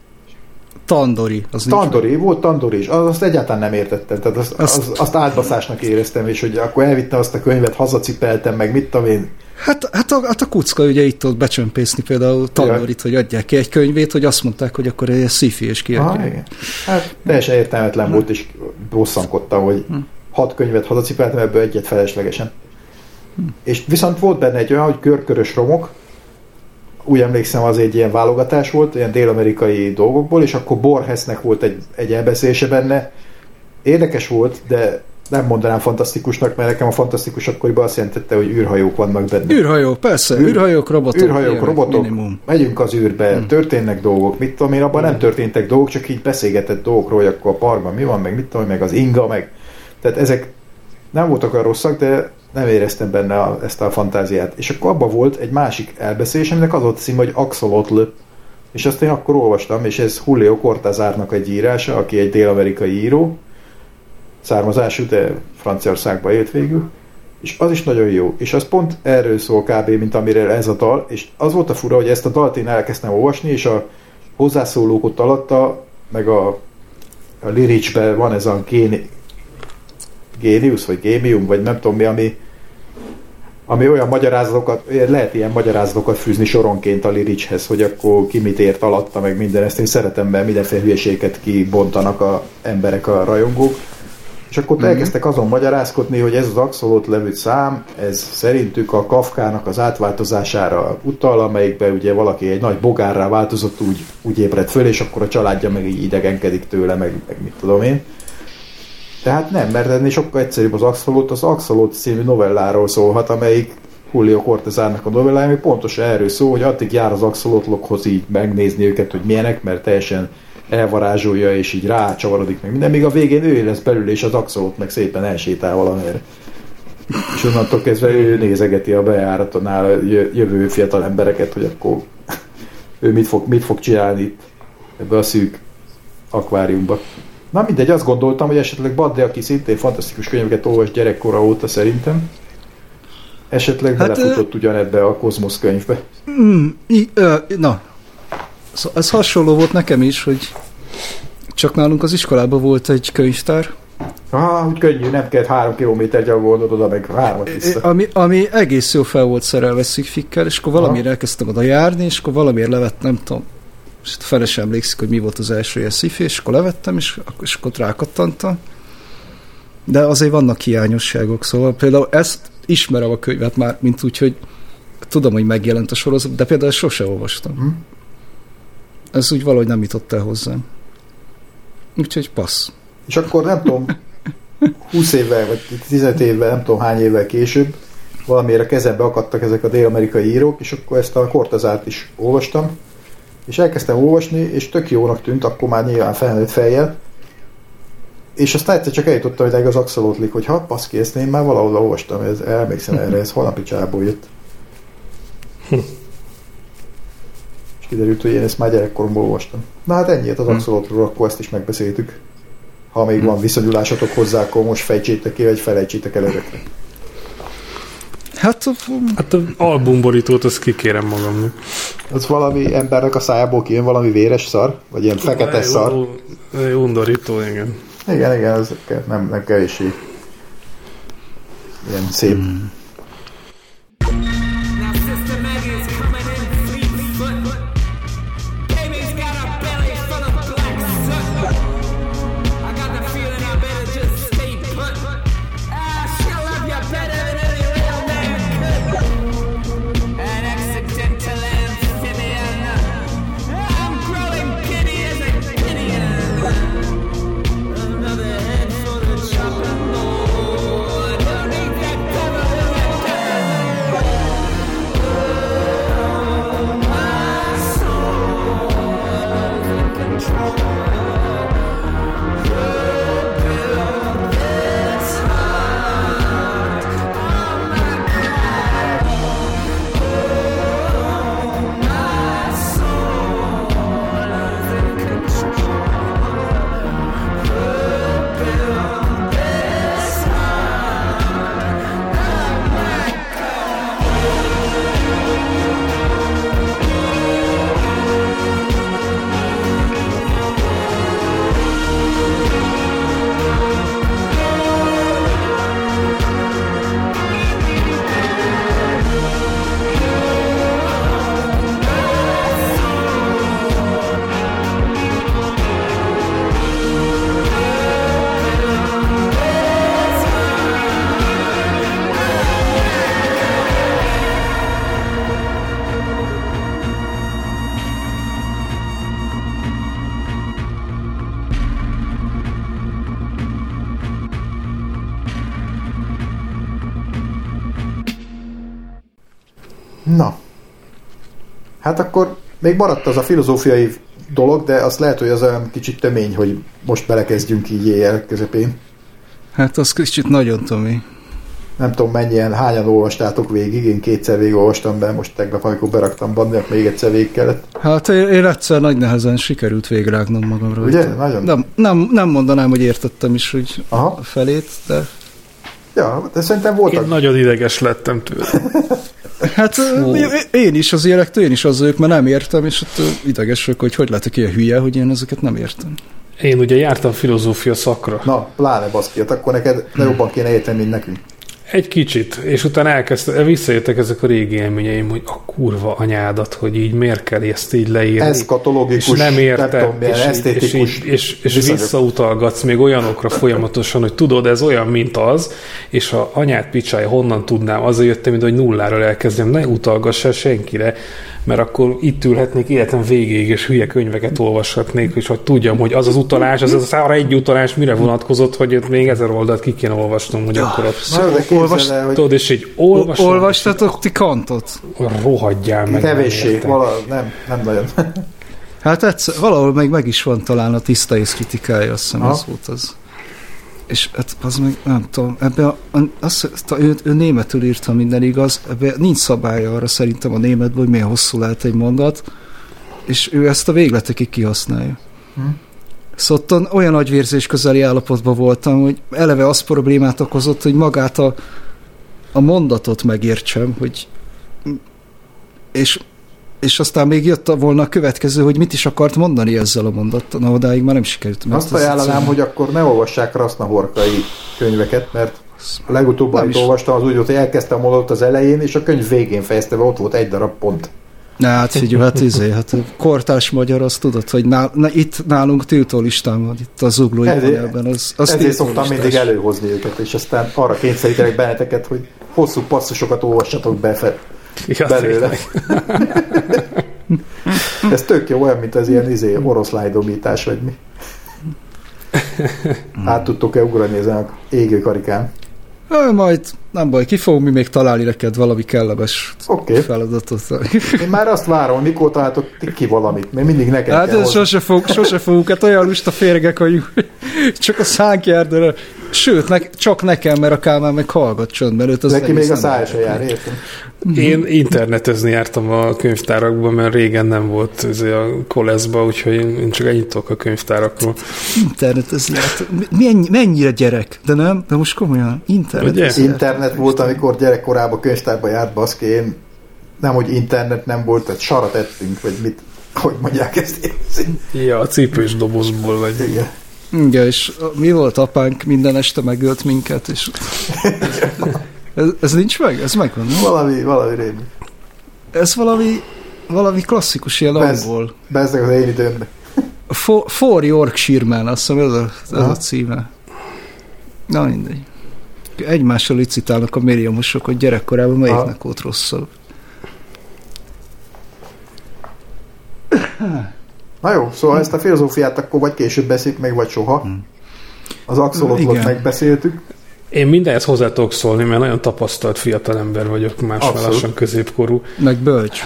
Tandori. Az nincs Tandori, volt Tandori is, azt egyáltalán nem értettem, tehát azt, Azt- azt, azt átbaszásnak éreztem, és hogy akkor elvittem azt a könyvet, hazacipeltem, meg mit tudom én, Hát, hát, a, hát a kucka ugye itt ott becsömpészni például Tandorit, hogy adják ki egy könyvét, hogy azt mondták, hogy akkor egy sci-fi és kiadják. igen. Hát teljesen értelmetlen volt, és bosszankodtam, hogy hat könyvet hazacipeltem, ebből egyet feleslegesen. És viszont volt benne egy olyan, hogy körkörös romok, úgy emlékszem, az egy ilyen válogatás volt, ilyen dél-amerikai dolgokból, és akkor Borgesnek volt egy, egy elbeszélése benne. Érdekes volt, de nem mondanám fantasztikusnak, mert nekem a fantasztikus akkoriban azt jelentette, hogy űrhajók vannak benne. űrhajó, persze, Űr- űrhajók, robotok. űrhajók, ilyenek, robotok, Minimum. megyünk az űrbe, hmm. történnek dolgok, mit tudom én, abban nem történtek dolgok, csak így beszélgetett dolgokról, hogy akkor a parkban mi van, meg mit tudom meg az inga, meg tehát ezek nem voltak olyan rosszak, de nem éreztem benne a, ezt a fantáziát. És akkor abban volt egy másik elbeszélés, aminek az volt cím, hogy Axolotl, és azt én akkor olvastam, és ez Julio Cortázárnak egy írása, aki egy dél-amerikai író, származású, de Franciaországban élt végül, és az is nagyon jó, és az pont erről szól kb. mint amire ez a dal, és az volt a fura, hogy ezt a dalt én elkezdtem olvasni, és a hozzászólók ott alatta, meg a, a liricsben van ez a géni, génius, vagy gémium, vagy nem tudom mi, ami, ami olyan magyarázatokat, lehet ilyen magyarázatokat fűzni soronként a liricshez, hogy akkor ki mit ért alatta, meg minden, ezt én szeretem, mert mindenféle hülyeséget kibontanak a emberek, a rajongók. És akkor mm-hmm. elkezdtek azon magyarázkodni, hogy ez az Axolot levő szám, ez szerintük a Kafkának az átváltozására utal, amelyikben ugye valaki egy nagy bogárrá változott, úgy, úgy ébred föl, és akkor a családja meg így idegenkedik tőle, meg, meg mit tudom én. Tehát nem, mert ennél sokkal egyszerűbb az Axolot. Az Axolot című novelláról szólhat, amelyik Julio Cortázárnak a novellája, ami pontosan erről szól, hogy addig jár az axolotlokhoz így megnézni őket, hogy milyenek, mert teljesen elvarázsolja, és így rácsavarodik meg minden, még a végén ő lesz belül, és az axolot meg szépen elsétál valamire. És onnantól kezdve ő nézegeti a bejáratonál jövő fiatal embereket, hogy akkor <laughs> ő mit fog, mit fog csinálni itt ebbe a szűk akváriumba. Na mindegy, azt gondoltam, hogy esetleg Badde, aki szintén fantasztikus könyveket olvas gyerekkora óta szerintem, esetleg Hát, belefutott ugyanebbe a Kozmosz könyvbe. Mm, i, ö, na, szóval ez hasonló volt nekem is, hogy csak nálunk az iskolában volt egy könyvtár, Ah, úgy könnyű, nem kell három kilométer gyalogolnod oda, meg hármat vissza. ami, ami egész jó fel volt szerelve szikfikkel, és akkor valamiért elkezdtem oda járni, és akkor valamiért levett, nem tudom, és fele sem emlékszik, hogy mi volt az első ilyen szifi, és akkor levettem, és, és akkor rákattantam. De azért vannak hiányosságok, szóval például ezt ismerem a könyvet már, mint úgy, hogy tudom, hogy megjelent a sorozat, de például ezt sose olvastam. Hm. Ez úgy valahogy nem jutott el hozzám. Úgyhogy passz. És akkor nem tudom, 20 évvel, vagy 15 évvel, nem tudom hány évvel később, valamiért a kezembe akadtak ezek a dél-amerikai írók, és akkor ezt a Kortazárt is olvastam, és elkezdtem olvasni, és tök jónak tűnt, akkor már nyilván felnőtt fejjel, és aztán egyszer csak eljutottam ide az axolotlik, hogy ha, baszki, ezt én már valahol olvastam, ez, elmékszem erre, ez holnapi csából jött. És kiderült, hogy én ezt már gyerekkoromban olvastam. Na hát ennyit az axolotról, akkor ezt is megbeszéltük. Ha még van viszonyulásatok hozzá, akkor most fejtsétek ki, vagy felejtsétek el ezekre. Hát Hát az albumborítót azt kikérem magamnak. Az valami embernek a szájából kijön valami véres szar, vagy ilyen fekete szar. Undorító, igen. Igen, igen, ez nem, nem kevéssé ilyen szép. Now még maradt az a filozófiai dolog, de azt lehet, hogy az olyan kicsit tömény, hogy most belekezdjünk így éjjel közepén. Hát az kicsit nagyon Tomi. Nem tudom mennyien, hányan olvastátok végig, én kétszer végig olvastam be, most tegnap, amikor beraktam bandiak, még egyszer végig kellett. Hát én, én egyszer nagy nehezen sikerült végrágnom magamra. Ugye? Nagyon. Nem, nem, nem mondanám, hogy értettem is hogy Aha. a felét, de Ja, de szerintem Én voltak. nagyon ideges lettem tőle. <laughs> hát ö, én is az élektől, én is az ők, mert nem értem, és ott ö, ideges vagyok, hogy hogy lehetek ilyen hülye, hogy én ezeket nem értem. Én ugye jártam filozófia szakra. Na, pláne baszki, hát akkor neked ne jobban kéne érteni, mint nekünk. Egy kicsit, és utána elkezdte, visszajöttek ezek a régi élményeim, hogy a kurva anyádat, hogy így miért kell ezt így leírni. Eszkatológikus, és nem milyen és, így- és, esztétikus így, és, és viszonyok. visszautalgatsz még olyanokra folyamatosan, hogy tudod, ez olyan, mint az, és ha anyát picsája, honnan tudnám, azért jöttem, mint hogy nulláról elkezdjem, ne utalgass el senkire, mert akkor itt ülhetnék életem végéig, és hülye könyveket olvashatnék, és hogy tudjam, hogy az az utalás, az az arra egy utalás mire vonatkozott, hogy ott még ezer oldalt ki kéne olvasnom, hogy akkor ott Na, de képzeld Olvast- el, hogy és így Ol- olvasom, Olvastatok ti kantot? rohadjál meg. kevéssé, nem értem. vala, nem, nem nagyon. Hát egyszer, valahol meg, meg is van talán a tiszta és kritikája, azt hiszem Aha. ez volt az. És hát az meg, nem tudom, ebbe a, a, azt, ő, ő, németül írta minden igaz, ebbe nincs szabálya arra szerintem a németből, hogy milyen hosszú lehet egy mondat, és ő ezt a végletekig kihasználja. Hm. Szóval olyan agyvérzés közeli állapotban voltam, hogy eleve az problémát okozott, hogy magát a, a mondatot megértsem, hogy és és aztán még jött volna a következő, hogy mit is akart mondani ezzel a mondattal. Na, odáig már nem sikerült. Azt ajánlanám, egyszerűen- hogy akkor ne olvassák Rasznahorkai könyveket, mert a legutóbb, amit olvastam, az úgy volt, hogy elkezdtem a mondatot az elején, és a könyv végén fejezte be, ott volt egy darab pont. Na, hát figyelj, hát izé, hát a kortárs magyar, azt tudod, hogy nál, na, itt nálunk tiltó listán van, itt a zuglói panelben. Az, az Ezért szoktam listás. mindig előhozni őket, és aztán arra kényszerítenek benneteket, hogy hosszú passzusokat olvassatok be fe- Ja, belőle. <laughs> Ez tök jó, olyan, mint az ilyen izé, oroszlájdomítás, vagy mi. Át tudtok-e ugrani ezen a égő karikán? Ö, majd nem baj, ki fogom mi még találni neked valami kellemes Oké. Okay. feladatot. Én már azt várom, mikor találtok ki valamit, mert mindig nekem Hát kell ez hozni. sose, fog, sose fogunk, hát olyan lusta férgek vagyunk, csak a szánk jár, de sőt, ne, csak nekem, mert a Kálmán meg hallgat csöndben, őt az Neki még a nem szája se jár, értem? Én internetezni jártam a könyvtárakban, mert régen nem volt ez a koleszba, úgyhogy én csak ennyit tudok a könyvtárakról. Internetezni, hát mennyi, mennyire gyerek, de nem, de most komolyan, internetezni. Internet volt, amikor gyerekkorában könyvtárba járt, baszki, én nem, hogy internet nem volt, tehát sarat ettünk, vagy mit, hogy mondják ezt. Ja, a cipős dobozból vagy. Igen. Igen, és mi volt apánk, minden este megölt minket, és ez, ez nincs meg? Ez megvan, nem? Valami, valami rémi. Ez valami, valami klasszikus ilyen Ez- angol. Bezzeg az én időmben. For, For Yorkshire Man, azt hiszem ez a, ez Aha. a címe. Na mindegy. Egymással licitálnak a médiumosok, hogy gyerekkorában melyiknek volt rosszabb. Na jó, szóval ezt a filozófiát akkor vagy később beszéljük meg, vagy soha. Az axolotlot Igen. megbeszéltük. Én mindenhez hozzá tudok szólni, mert nagyon tapasztalt fiatal ember vagyok, más már lassan középkorú, Meg bölcs.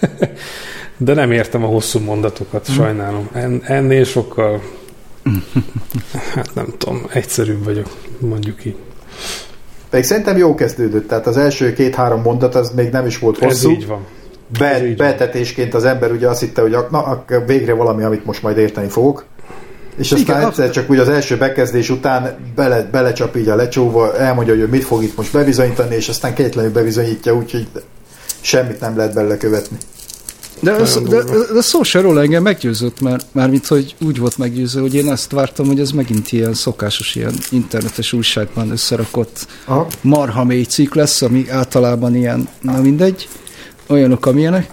<laughs> de nem értem a hosszú mondatokat, sajnálom. En, ennél sokkal, hát nem tudom, egyszerűbb vagyok, mondjuk így. Pedig szerintem jó kezdődött, tehát az első két-három mondat az még nem is volt Ez hosszú. így van. Be, betetésként az ember ugye azt hitte, hogy na, ak- végre valami, amit most majd érteni fogok. És aztán Igen, egyszer csak úgy az első bekezdés után bele, belecsap így a lecsóva, elmondja, hogy mit fog itt most bebizonyítani, és aztán kétlenül bebizonyítja, úgyhogy semmit nem lehet belőle követni. De, ez, de, de szó se róla engem meggyőzött, mert mármint, hogy úgy volt meggyőző, hogy én azt vártam, hogy ez megint ilyen szokásos, ilyen internetes újságban összerakott Aha. marha mély cikk lesz, ami általában ilyen, na mindegy, olyanok, amilyenek.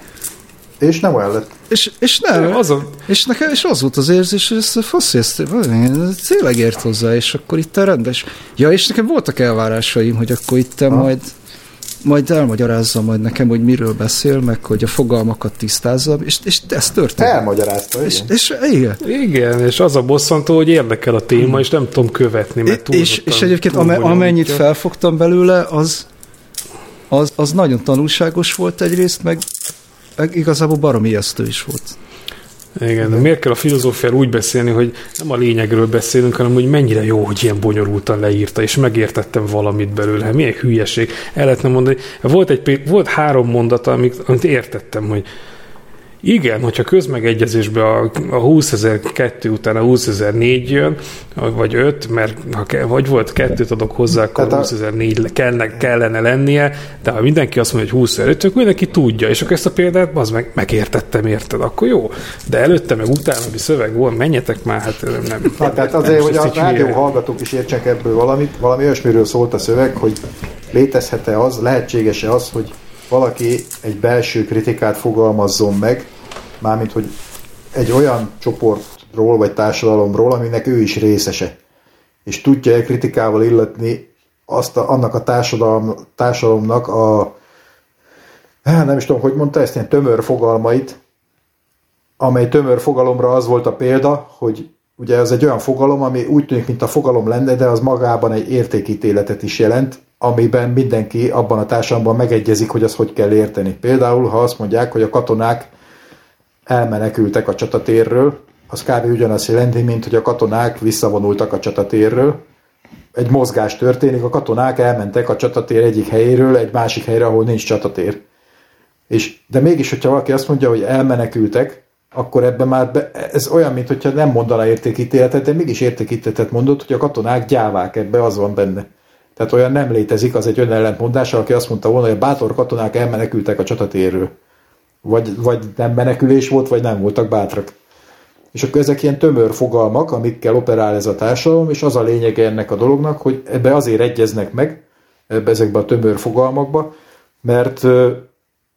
És nem olyan lett. És, és nem, Az a, és nekem és az volt az érzés, hogy ezt a faszi, ezt ez tényleg ért hozzá, és akkor itt rendes. Ja, és nekem voltak elvárásaim, hogy akkor itt Ha. majd majd elmagyarázza majd nekem, hogy miről beszél, meg hogy a fogalmakat tisztázza, és, és ez történt. Elmagyarázta, És, igen. és igen. igen, és az a bosszantó, hogy érdekel a téma, és nem tudom követni, mert és, túlzottan és egyébként túl ame, amennyit felfogtam belőle, az az, az nagyon tanulságos volt egyrészt, meg, meg igazából baromi ijesztő is volt. Igen, de miért kell a filozófiáról úgy beszélni, hogy nem a lényegről beszélünk, hanem hogy mennyire jó, hogy ilyen bonyolultan leírta, és megértettem valamit belőle. Milyen hülyeség. El lehetne mondani. Volt, egy, volt három mondata, amit, amit értettem, hogy igen, hogyha közmegegyezésbe a, a 20.002 után a 20.004 jön, vagy 5, mert ha ke, vagy volt kettőt adok hozzá, akkor Tehát a- 20.004 kellene, kellene lennie, de ha mindenki azt mondja, hogy 20.005, akkor mindenki tudja, és akkor ezt a példát az meg, megértettem, érted, akkor jó. De előtte meg utána, ami szöveg volt, menjetek már, hát nem. Hát, tehát nem, azért, hogy ezt a rádió hallgatók is értsenek ebből valamit, valami olyasmiről szólt a szöveg, hogy létezhet-e az, lehetséges-e az, hogy valaki egy belső kritikát fogalmazzon meg, mármint, hogy egy olyan csoportról vagy társadalomról, aminek ő is részese, és tudja-e kritikával illetni azt a, annak a társadalom, társadalomnak a hát nem is tudom, hogy mondta ezt, ilyen tömör fogalmait, amely tömör fogalomra az volt a példa, hogy ugye ez egy olyan fogalom, ami úgy tűnik, mint a fogalom lenne, de az magában egy értékítéletet is jelent, amiben mindenki abban a társadalomban megegyezik, hogy azt hogy kell érteni. Például, ha azt mondják, hogy a katonák elmenekültek a csatatérről, az kb. ugyanazt jelenti, mint hogy a katonák visszavonultak a csatatérről. Egy mozgás történik, a katonák elmentek a csatatér egyik helyéről egy másik helyre, ahol nincs csatatér. És, de mégis, hogyha valaki azt mondja, hogy elmenekültek, akkor ebben már be, ez olyan, mint hogyha nem mondaná értékítéletet, de mégis értékítéletet mondott, hogy a katonák gyávák, ebbe az van benne. Tehát olyan nem létezik, az egy önellentmondás, aki azt mondta volna, hogy a bátor katonák elmenekültek a csatatérről. Vagy, vagy nem menekülés volt, vagy nem voltak bátrak. És akkor ezek ilyen tömör fogalmak, amikkel operál ez a társadalom, és az a lényege ennek a dolognak, hogy ebbe azért egyeznek meg, ebbe ezekbe a tömör fogalmakba, mert,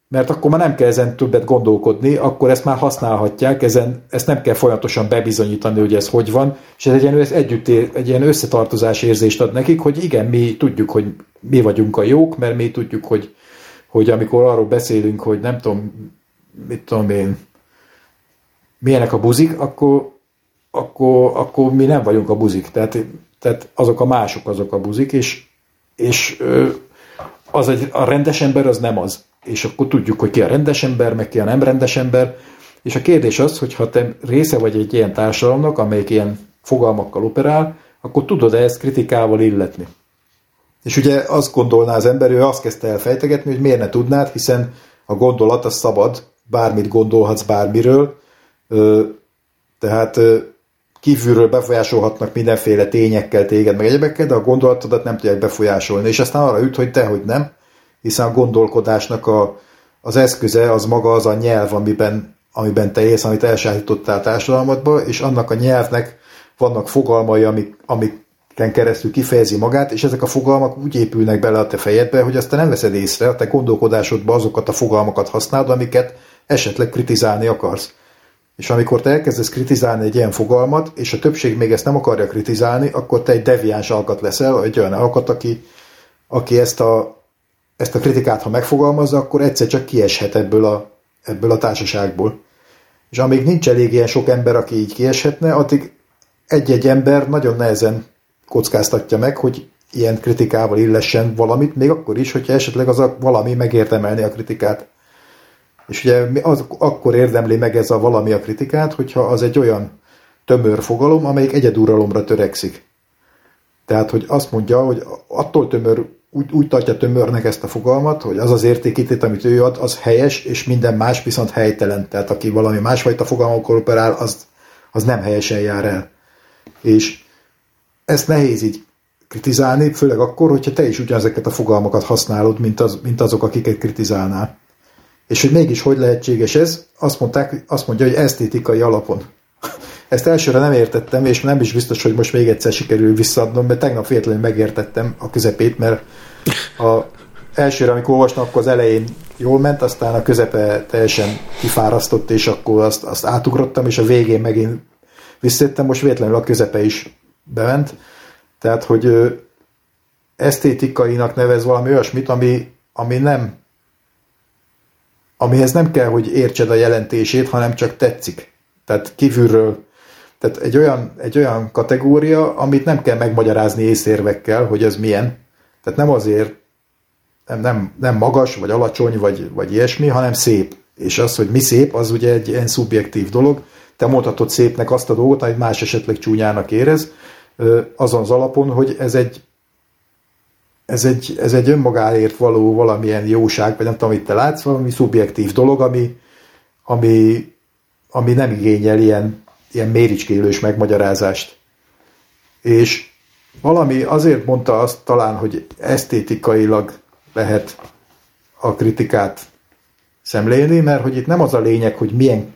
mert akkor már nem kell ezen többet gondolkodni, akkor ezt már használhatják, ezen, ezt nem kell folyamatosan bebizonyítani, hogy ez hogy van, és ez egy ilyen, ez együtt egy ilyen összetartozás érzést ad nekik, hogy igen, mi tudjuk, hogy mi vagyunk a jók, mert mi tudjuk, hogy, hogy amikor arról beszélünk, hogy nem tudom, mit tudom én, milyenek a buzik, akkor, akkor, akkor mi nem vagyunk a buzik. Tehát, tehát azok a mások azok a buzik, és, és az egy, a rendes ember az nem az. És akkor tudjuk, hogy ki a rendes ember, meg ki a nem rendes ember. És a kérdés az, hogy ha te része vagy egy ilyen társadalomnak, amelyik ilyen fogalmakkal operál, akkor tudod-e ezt kritikával illetni? És ugye azt gondolná az ember, ő azt kezdte el fejtegetni, hogy miért ne tudnád, hiszen a gondolat az szabad, bármit gondolhatsz bármiről, tehát kívülről befolyásolhatnak mindenféle tényekkel téged, meg egyebekkel, de a gondolatodat nem tudják befolyásolni. És aztán arra üt, hogy te, hogy nem, hiszen a gondolkodásnak a, az eszköze az maga az a nyelv, amiben, amiben te élsz, amit elsállítottál társadalmadba, és annak a nyelvnek vannak fogalmai, amik, amiken keresztül kifejezi magát, és ezek a fogalmak úgy épülnek bele a te fejedbe, hogy azt te nem veszed észre, a te gondolkodásodban azokat a fogalmakat használod, amiket esetleg kritizálni akarsz. És amikor te elkezdesz kritizálni egy ilyen fogalmat, és a többség még ezt nem akarja kritizálni, akkor te egy deviáns alkat leszel, egy olyan alkat, aki, aki ezt, a, ezt a kritikát, ha megfogalmazza, akkor egyszer csak kieshet ebből a, ebből a társaságból. És amíg nincs elég ilyen sok ember, aki így kieshetne, addig egy-egy ember nagyon nehezen kockáztatja meg, hogy ilyen kritikával illessen valamit, még akkor is, hogyha esetleg az a valami megérdemelni a kritikát. És ugye az, akkor érdemli meg ez a valami a kritikát, hogyha az egy olyan tömör fogalom, amelyik egyeduralomra törekszik. Tehát, hogy azt mondja, hogy attól tömör, úgy, úgy tartja tömörnek ezt a fogalmat, hogy az az értékítét, amit ő ad, az helyes, és minden más viszont helytelen. Tehát aki valami másfajta fogalmakkal operál, az, az nem helyesen jár el. És ezt nehéz így kritizálni, főleg akkor, hogyha te is ugyanezeket a fogalmakat használod, mint, az, mint azok, akiket kritizálnál. És hogy mégis hogy lehetséges ez, azt, mondták, azt mondja, hogy esztétikai alapon. <laughs> Ezt elsőre nem értettem, és nem is biztos, hogy most még egyszer sikerül visszaadnom, mert tegnap véletlenül megértettem a közepét, mert a elsőre, amikor olvastam, akkor az elején jól ment, aztán a közepe teljesen kifárasztott, és akkor azt, azt átugrottam, és a végén megint visszajöttem, most véletlenül a közepe is bement. Tehát, hogy esztétikainak nevez valami olyasmit, ami, ami nem amihez nem kell, hogy értsed a jelentését, hanem csak tetszik. Tehát kívülről, tehát egy olyan, egy olyan kategória, amit nem kell megmagyarázni észérvekkel, hogy ez milyen. Tehát nem azért nem, nem, nem magas, vagy alacsony, vagy, vagy ilyesmi, hanem szép. És az, hogy mi szép, az ugye egy ilyen szubjektív dolog. Te mondhatod szépnek azt a dolgot, amit más esetleg csúnyának érez, azon az alapon, hogy ez egy ez egy, ez egy önmagáért való valamilyen jóság, vagy nem tudom, amit te látsz, valami szubjektív dolog, ami, ami, ami nem igényel ilyen, ilyen méricskélős megmagyarázást. És valami azért mondta azt talán, hogy esztétikailag lehet a kritikát szemlélni, mert hogy itt nem az a lényeg, hogy milyen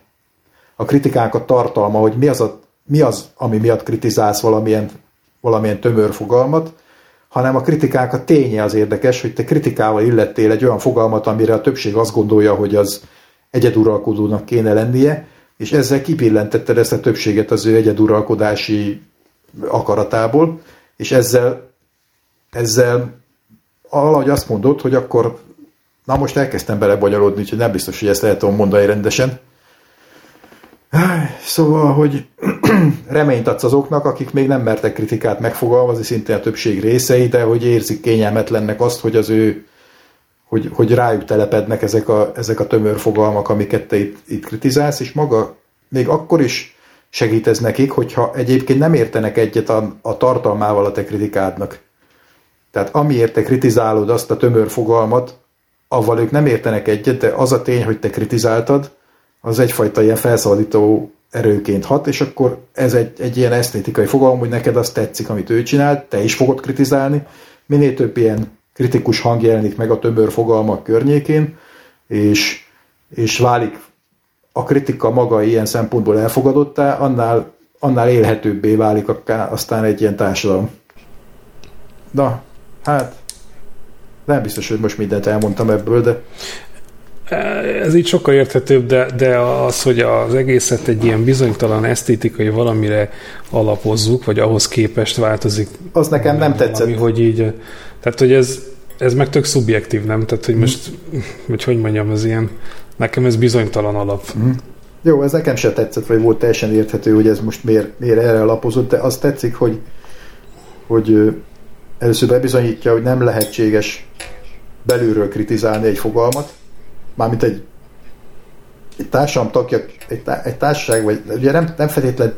a kritikánk a tartalma, hogy mi az, a, mi az ami miatt kritizálsz valamilyen, valamilyen tömör fogalmat, hanem a kritikánk a ténye az érdekes, hogy te kritikával illettél egy olyan fogalmat, amire a többség azt gondolja, hogy az egyeduralkodónak kéne lennie, és ezzel kipillentetted ezt a többséget az ő egyeduralkodási akaratából, és ezzel, ezzel valahogy azt mondod, hogy akkor na most elkezdtem belebonyolódni, úgyhogy nem biztos, hogy ezt lehet tudom mondani rendesen. Szóval, hogy <clears throat> reményt adsz azoknak, akik még nem mertek kritikát megfogalmazni, szintén a többség részei, de hogy érzik kényelmetlennek azt, hogy az ő hogy, hogy rájuk telepednek ezek a, ezek a tömör fogalmak, amiket te itt, itt kritizálsz, és maga még akkor is segít ez nekik, hogyha egyébként nem értenek egyet a, a tartalmával a te kritikádnak. Tehát amiért te kritizálod azt a tömör fogalmat, avval ők nem értenek egyet, de az a tény, hogy te kritizáltad, az egyfajta ilyen felszabadító erőként hat, és akkor ez egy, egy ilyen esztétikai fogalom, hogy neked azt tetszik, amit ő csinált, te is fogod kritizálni. Minél több ilyen kritikus hang jelenik meg a tömör fogalmak környékén, és, és válik a kritika maga ilyen szempontból elfogadottá, annál, annál élhetőbbé válik aztán egy ilyen társadalom. Na, hát nem biztos, hogy most mindent elmondtam ebből, de ez így sokkal érthetőbb, de, de az, hogy az egészet egy ilyen bizonytalan esztétikai valamire alapozzuk, vagy ahhoz képest változik. Az nekem nem valami, tetszett. Hogy így, tehát, hogy ez, ez meg tök szubjektív, nem? Tehát, hogy most, hogy hogy mondjam, ez ilyen, nekem ez bizonytalan alap. Mm. Jó, ez nekem sem tetszett, vagy volt teljesen érthető, hogy ez most miért, miért erre alapozott, de az tetszik, hogy, hogy ö, először bebizonyítja, hogy nem lehetséges belülről kritizálni egy fogalmat, mármint egy, egy társadalom tagja, egy, egy társaság, vagy ugye nem, nem feltétlenül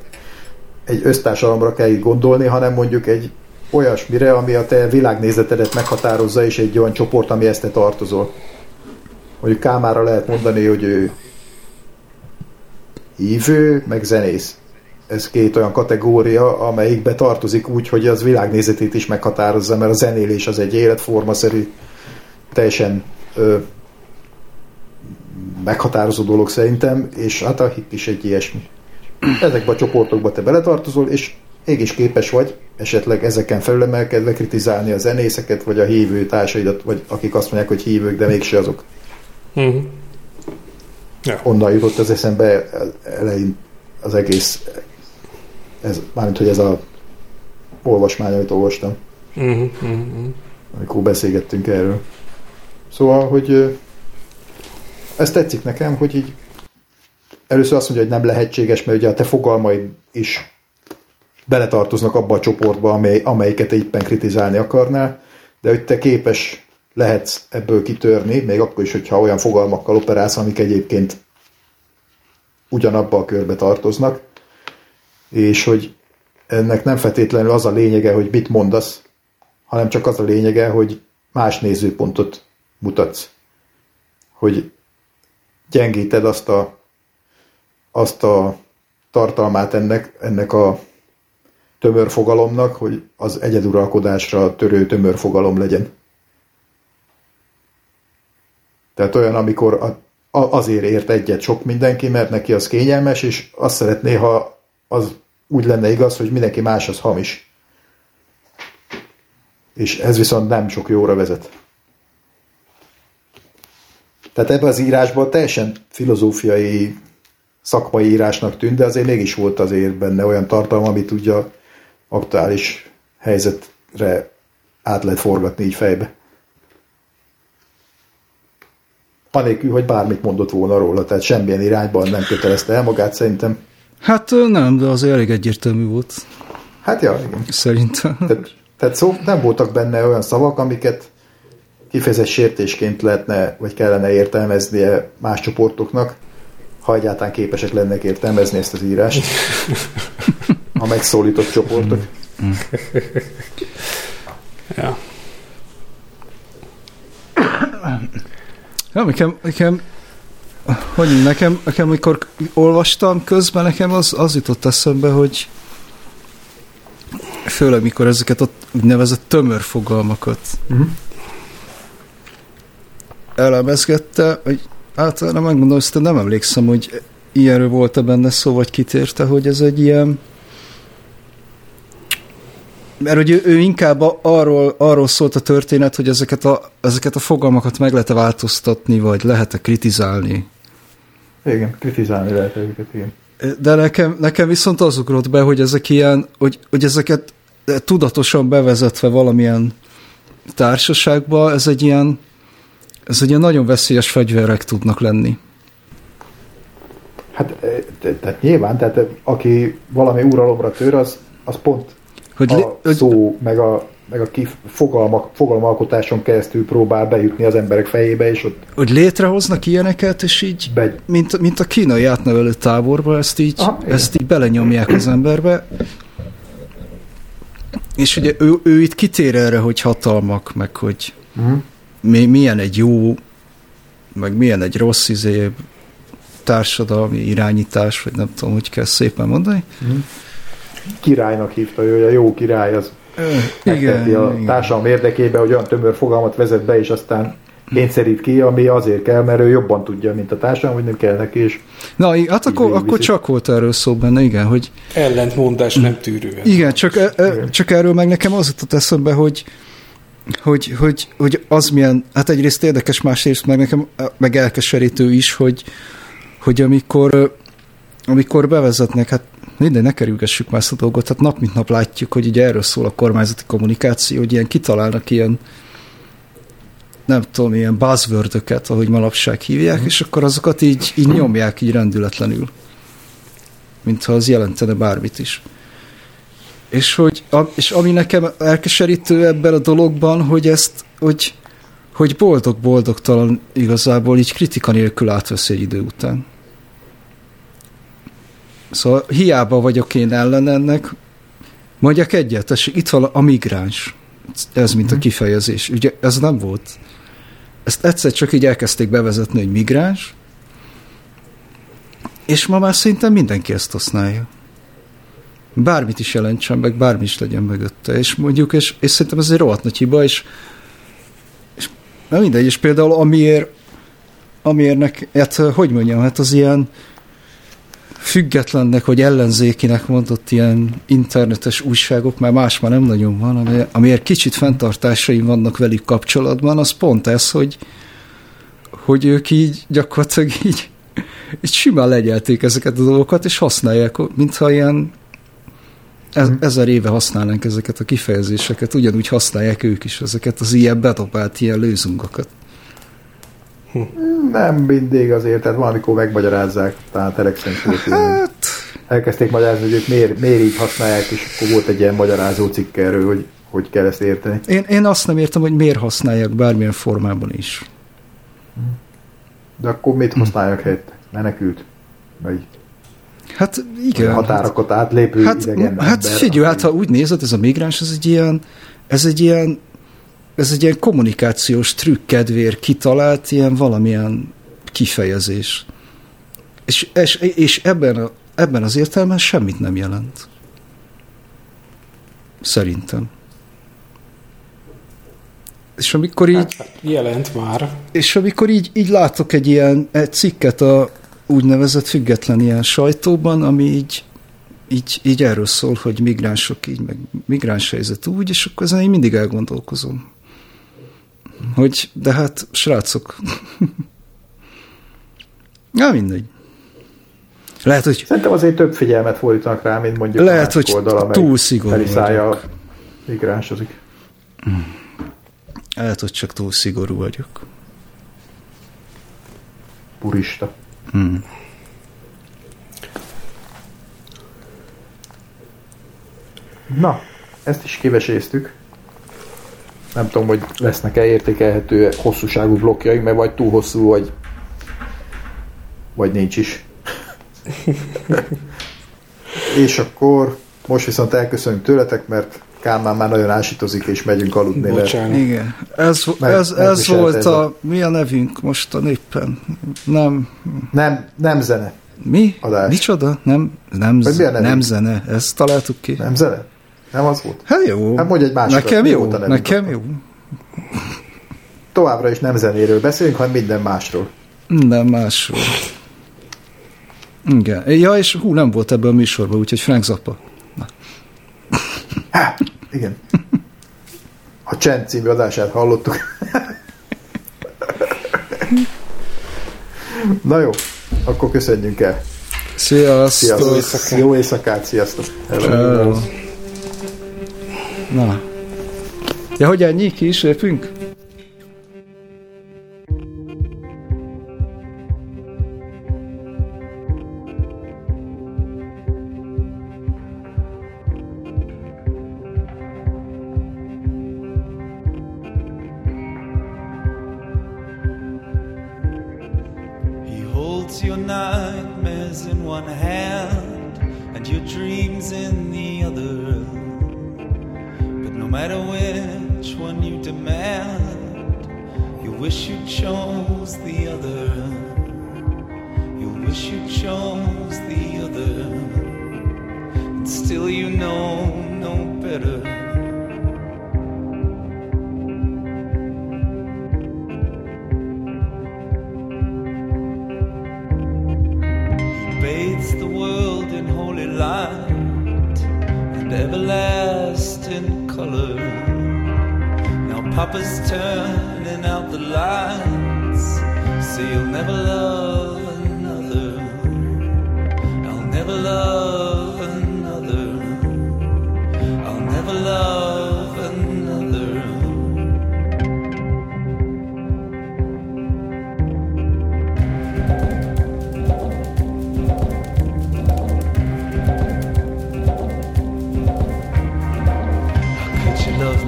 egy össztársadalomra kell itt gondolni, hanem mondjuk egy olyasmire, ami a te világnézetedet meghatározza, és egy olyan csoport, ami ezt te tartozol. Mondjuk Kámára lehet mondani, hogy ő hívő, meg zenész. Ez két olyan kategória, amelyikbe tartozik úgy, hogy az világnézetét is meghatározza, mert a zenélés az egy életformaszerű, teljesen ö, meghatározó dolog szerintem, és hát a hit is egy ilyesmi. Ezekbe a csoportokba te beletartozol, és mégis képes vagy esetleg ezeken felülemelkedve kritizálni a zenészeket, vagy a hívő társaidat, vagy akik azt mondják, hogy hívők, de mégse azok. Uh-huh. Ja. Onnan jutott az eszembe elején az egész, ez, mármint, hogy ez a olvasmány, amit olvastam. Uh-huh. amikor beszélgettünk erről. Szóval, hogy ez tetszik nekem, hogy így először azt mondja, hogy nem lehetséges, mert ugye a te fogalmaid is beletartoznak abba a csoportba, amely, amelyiket éppen kritizálni akarnál, de hogy te képes lehetsz ebből kitörni, még akkor is, hogyha olyan fogalmakkal operálsz, amik egyébként ugyanabba a körbe tartoznak, és hogy ennek nem feltétlenül az a lényege, hogy mit mondasz, hanem csak az a lényege, hogy más nézőpontot mutatsz. Hogy gyengíted azt a, azt a tartalmát ennek, ennek a tömörfogalomnak, hogy az egyeduralkodásra törő tömörfogalom legyen. Tehát olyan, amikor a, a, azért ért egyet sok mindenki, mert neki az kényelmes, és azt szeretné, ha az úgy lenne igaz, hogy mindenki más az hamis. És ez viszont nem sok jóra vezet. Tehát ebben az írásban teljesen filozófiai szakmai írásnak tűnt, de azért mégis volt azért benne olyan tartalma, amit ugye a aktuális helyzetre át lehet forgatni így fejbe. Anélkül, hogy bármit mondott volna róla, tehát semmilyen irányban nem kötelezte el magát szerintem. Hát nem, de azért elég egyértelmű volt, Hát ja, igen. szerintem. Tehát, tehát szó, nem voltak benne olyan szavak, amiket kifejezett sértésként lehetne, vagy kellene értelmeznie más csoportoknak, ha egyáltalán képesek lennek értelmezni ezt az írást. <laughs> A megszólított csoportok. Ja. Ja, nekem, nekem, hogy nekem, nekem, amikor olvastam közben, nekem az, az jutott eszembe, hogy főleg mikor ezeket a úgynevezett tömör fogalmakat Uh-huh. Elemezgette, hogy általában megmondom, hogy nem emlékszem, hogy ilyenről volt-e benne szó, vagy kitérte, hogy ez egy ilyen mert hogy ő, ő inkább arról, arról szólt a történet, hogy ezeket a, ezeket a fogalmakat meg lehet-e változtatni, vagy lehet-e kritizálni. Igen, kritizálni lehet őket, igen. De nekem, nekem viszont az ugrott be, hogy ezek ilyen, hogy, hogy ezeket tudatosan bevezetve valamilyen társaságba, ez egy ilyen, ez ilyen nagyon veszélyes fegyverek tudnak lenni. Hát, te- tehát nyilván, tehát eh, aki valami uralomra tör, az, az pont Hogy, a li, szó, meg a, meg a kif, fogalmak, fogalmalkotáson keresztül próbál bejutni az emberek fejébe, és ott hogy létrehoznak ilyeneket, és így, be, mint, mint a kínai átnevelő táborba, ezt így, Aha, igen. ezt így belenyomják az emberbe. És ugye ő, ő itt kitér erre, hogy hatalmak, meg hogy uh-huh. Mi, milyen egy jó, meg milyen egy rossz izé, társadalmi irányítás, vagy nem tudom, hogy kell szépen mondani. királynak hívta ő, hogy a jó király az megteti a társadalom érdekében, hogy olyan tömör fogalmat vezet be, és aztán kényszerít ki, ami azért kell, mert ő jobban tudja, mint a társadalom, hogy nem kell neki, és Na, hát akkor, akkor csak volt erről szó benne, igen, hogy Ellentmondás nem tűrően. igen, csak, e- e- csak erről meg nekem az jutott eszembe, hogy hogy, hogy, hogy az milyen, hát egyrészt érdekes, másrészt meg nekem meg elkeserítő is, hogy, hogy amikor, amikor bevezetnek, hát mindegy, ne kerülgessük már ezt a dolgot, hát nap mint nap látjuk, hogy ugye erről szól a kormányzati kommunikáció, hogy ilyen kitalálnak ilyen nem tudom, ilyen buzzword ahogy manapság hívják, és akkor azokat így, így nyomják így rendületlenül. Mintha az jelentene bármit is. És, hogy, és ami nekem elkeserítő ebben a dologban, hogy ezt, hogy, hogy boldog-boldogtalan igazából így kritika nélkül átveszi egy idő után. Szóval hiába vagyok én ellen ennek, mondjak egyet, tessék, itt van a migráns. Ez mint a kifejezés. Ugye ez nem volt. Ezt egyszer csak így elkezdték bevezetni, hogy migráns, és ma már szerintem mindenki ezt használja. Bármit is jelentsen meg, bármi is legyen mögötte. És mondjuk, és, és szerintem ez egy rohadt nagy hiba, és, és na mindegy, és például amiért, amiért nek, hát hogy mondjam, hát az ilyen függetlennek, vagy ellenzékinek mondott ilyen internetes újságok, már más már nem nagyon van, ami- amiért kicsit fenntartásaim vannak velük kapcsolatban, az pont ez, hogy, hogy ők így gyakorlatilag így, így simán legyelték ezeket a dolgokat, és használják, mintha ilyen ez, ezer éve használnánk ezeket a kifejezéseket, ugyanúgy használják ők is ezeket az ilyen bedobált ilyen lőzungokat. nem mindig azért, tehát valamikor megmagyarázzák, ilyen, hogy Hát, elkezdték magyarázni, hogy ők miért, miért így használják, és akkor volt egy ilyen magyarázó cikk erről, hogy hogy kell ezt érteni. én, én azt nem értem, hogy miért használják bármilyen formában is. De akkor mit használják helyett? Menekült? Vagy Hát igen, igen. határokat átlépő Hát, idegen hát ember, figyelj, hát ha úgy nézed, ez a migráns, ez egy ilyen, ez egy ilyen, ez egy ilyen kommunikációs trükk kedvéért kitalált ilyen valamilyen kifejezés. És, és, és ebben, a, ebben az értelemben semmit nem jelent. Szerintem. És amikor így, Hát, jelent már. és amikor így, így látok egy ilyen egy cikket a úgynevezett független ilyen sajtóban, ami így, így, így erről szól, hogy migránsok így, meg migráns helyzet úgy, és akkor ezen én mindig elgondolkozom. Hogy, de hát, srácok, <laughs> Na, mindegy. Lehet, hogy Szerintem azért több figyelmet fordítanak rá, mint mondjuk Lehet, a hogy oldala, túl szigorú a migránsozik. lehet, hogy csak túl szigorú vagyok. Purista. Hmm. Na, ezt is kiveséztük. Nem tudom, hogy lesznek-e értékelhető hosszúságú blokkjaink, mert vagy túl hosszú, vagy, vagy nincs is. <laughs> És akkor most viszont elköszönünk tőletek, mert Kálmán már nagyon ásítozik, és megyünk aludni. mert- Bocsánat. Igen. Ez, Meg- ez, ez volt ez a... a- Mi a nevünk most a néppen? Nem... Nem, nem zene. Mi? Adás. Micsoda? Nem, nem, z- nem zene. Ezt találtuk ki. Nem zene? Nem az volt? Hát jó. Hát mondj egy másikat. Nekem jó. volt Nekem jó. Továbbra is nem zenéről beszélünk, hanem minden másról. Minden másról. Igen. Ja, és hú, nem volt ebben a műsorban, úgyhogy Frank Zappa. Há, igen. A Csend című adását hallottuk. Na jó, akkor köszönjünk el. Sziasztok. Sziasztok. Jó éjszakát, sziasztok. Hello. Na. Ja, hogy ennyi ki is lépünk?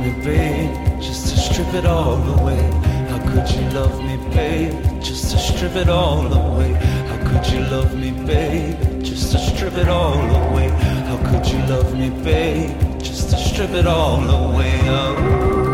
Me, babe, just to strip it all away? How could you love me, babe, just to strip it all away? How could you love me, babe, just to strip it all away? How could you love me, babe, just to strip it all away? Oh.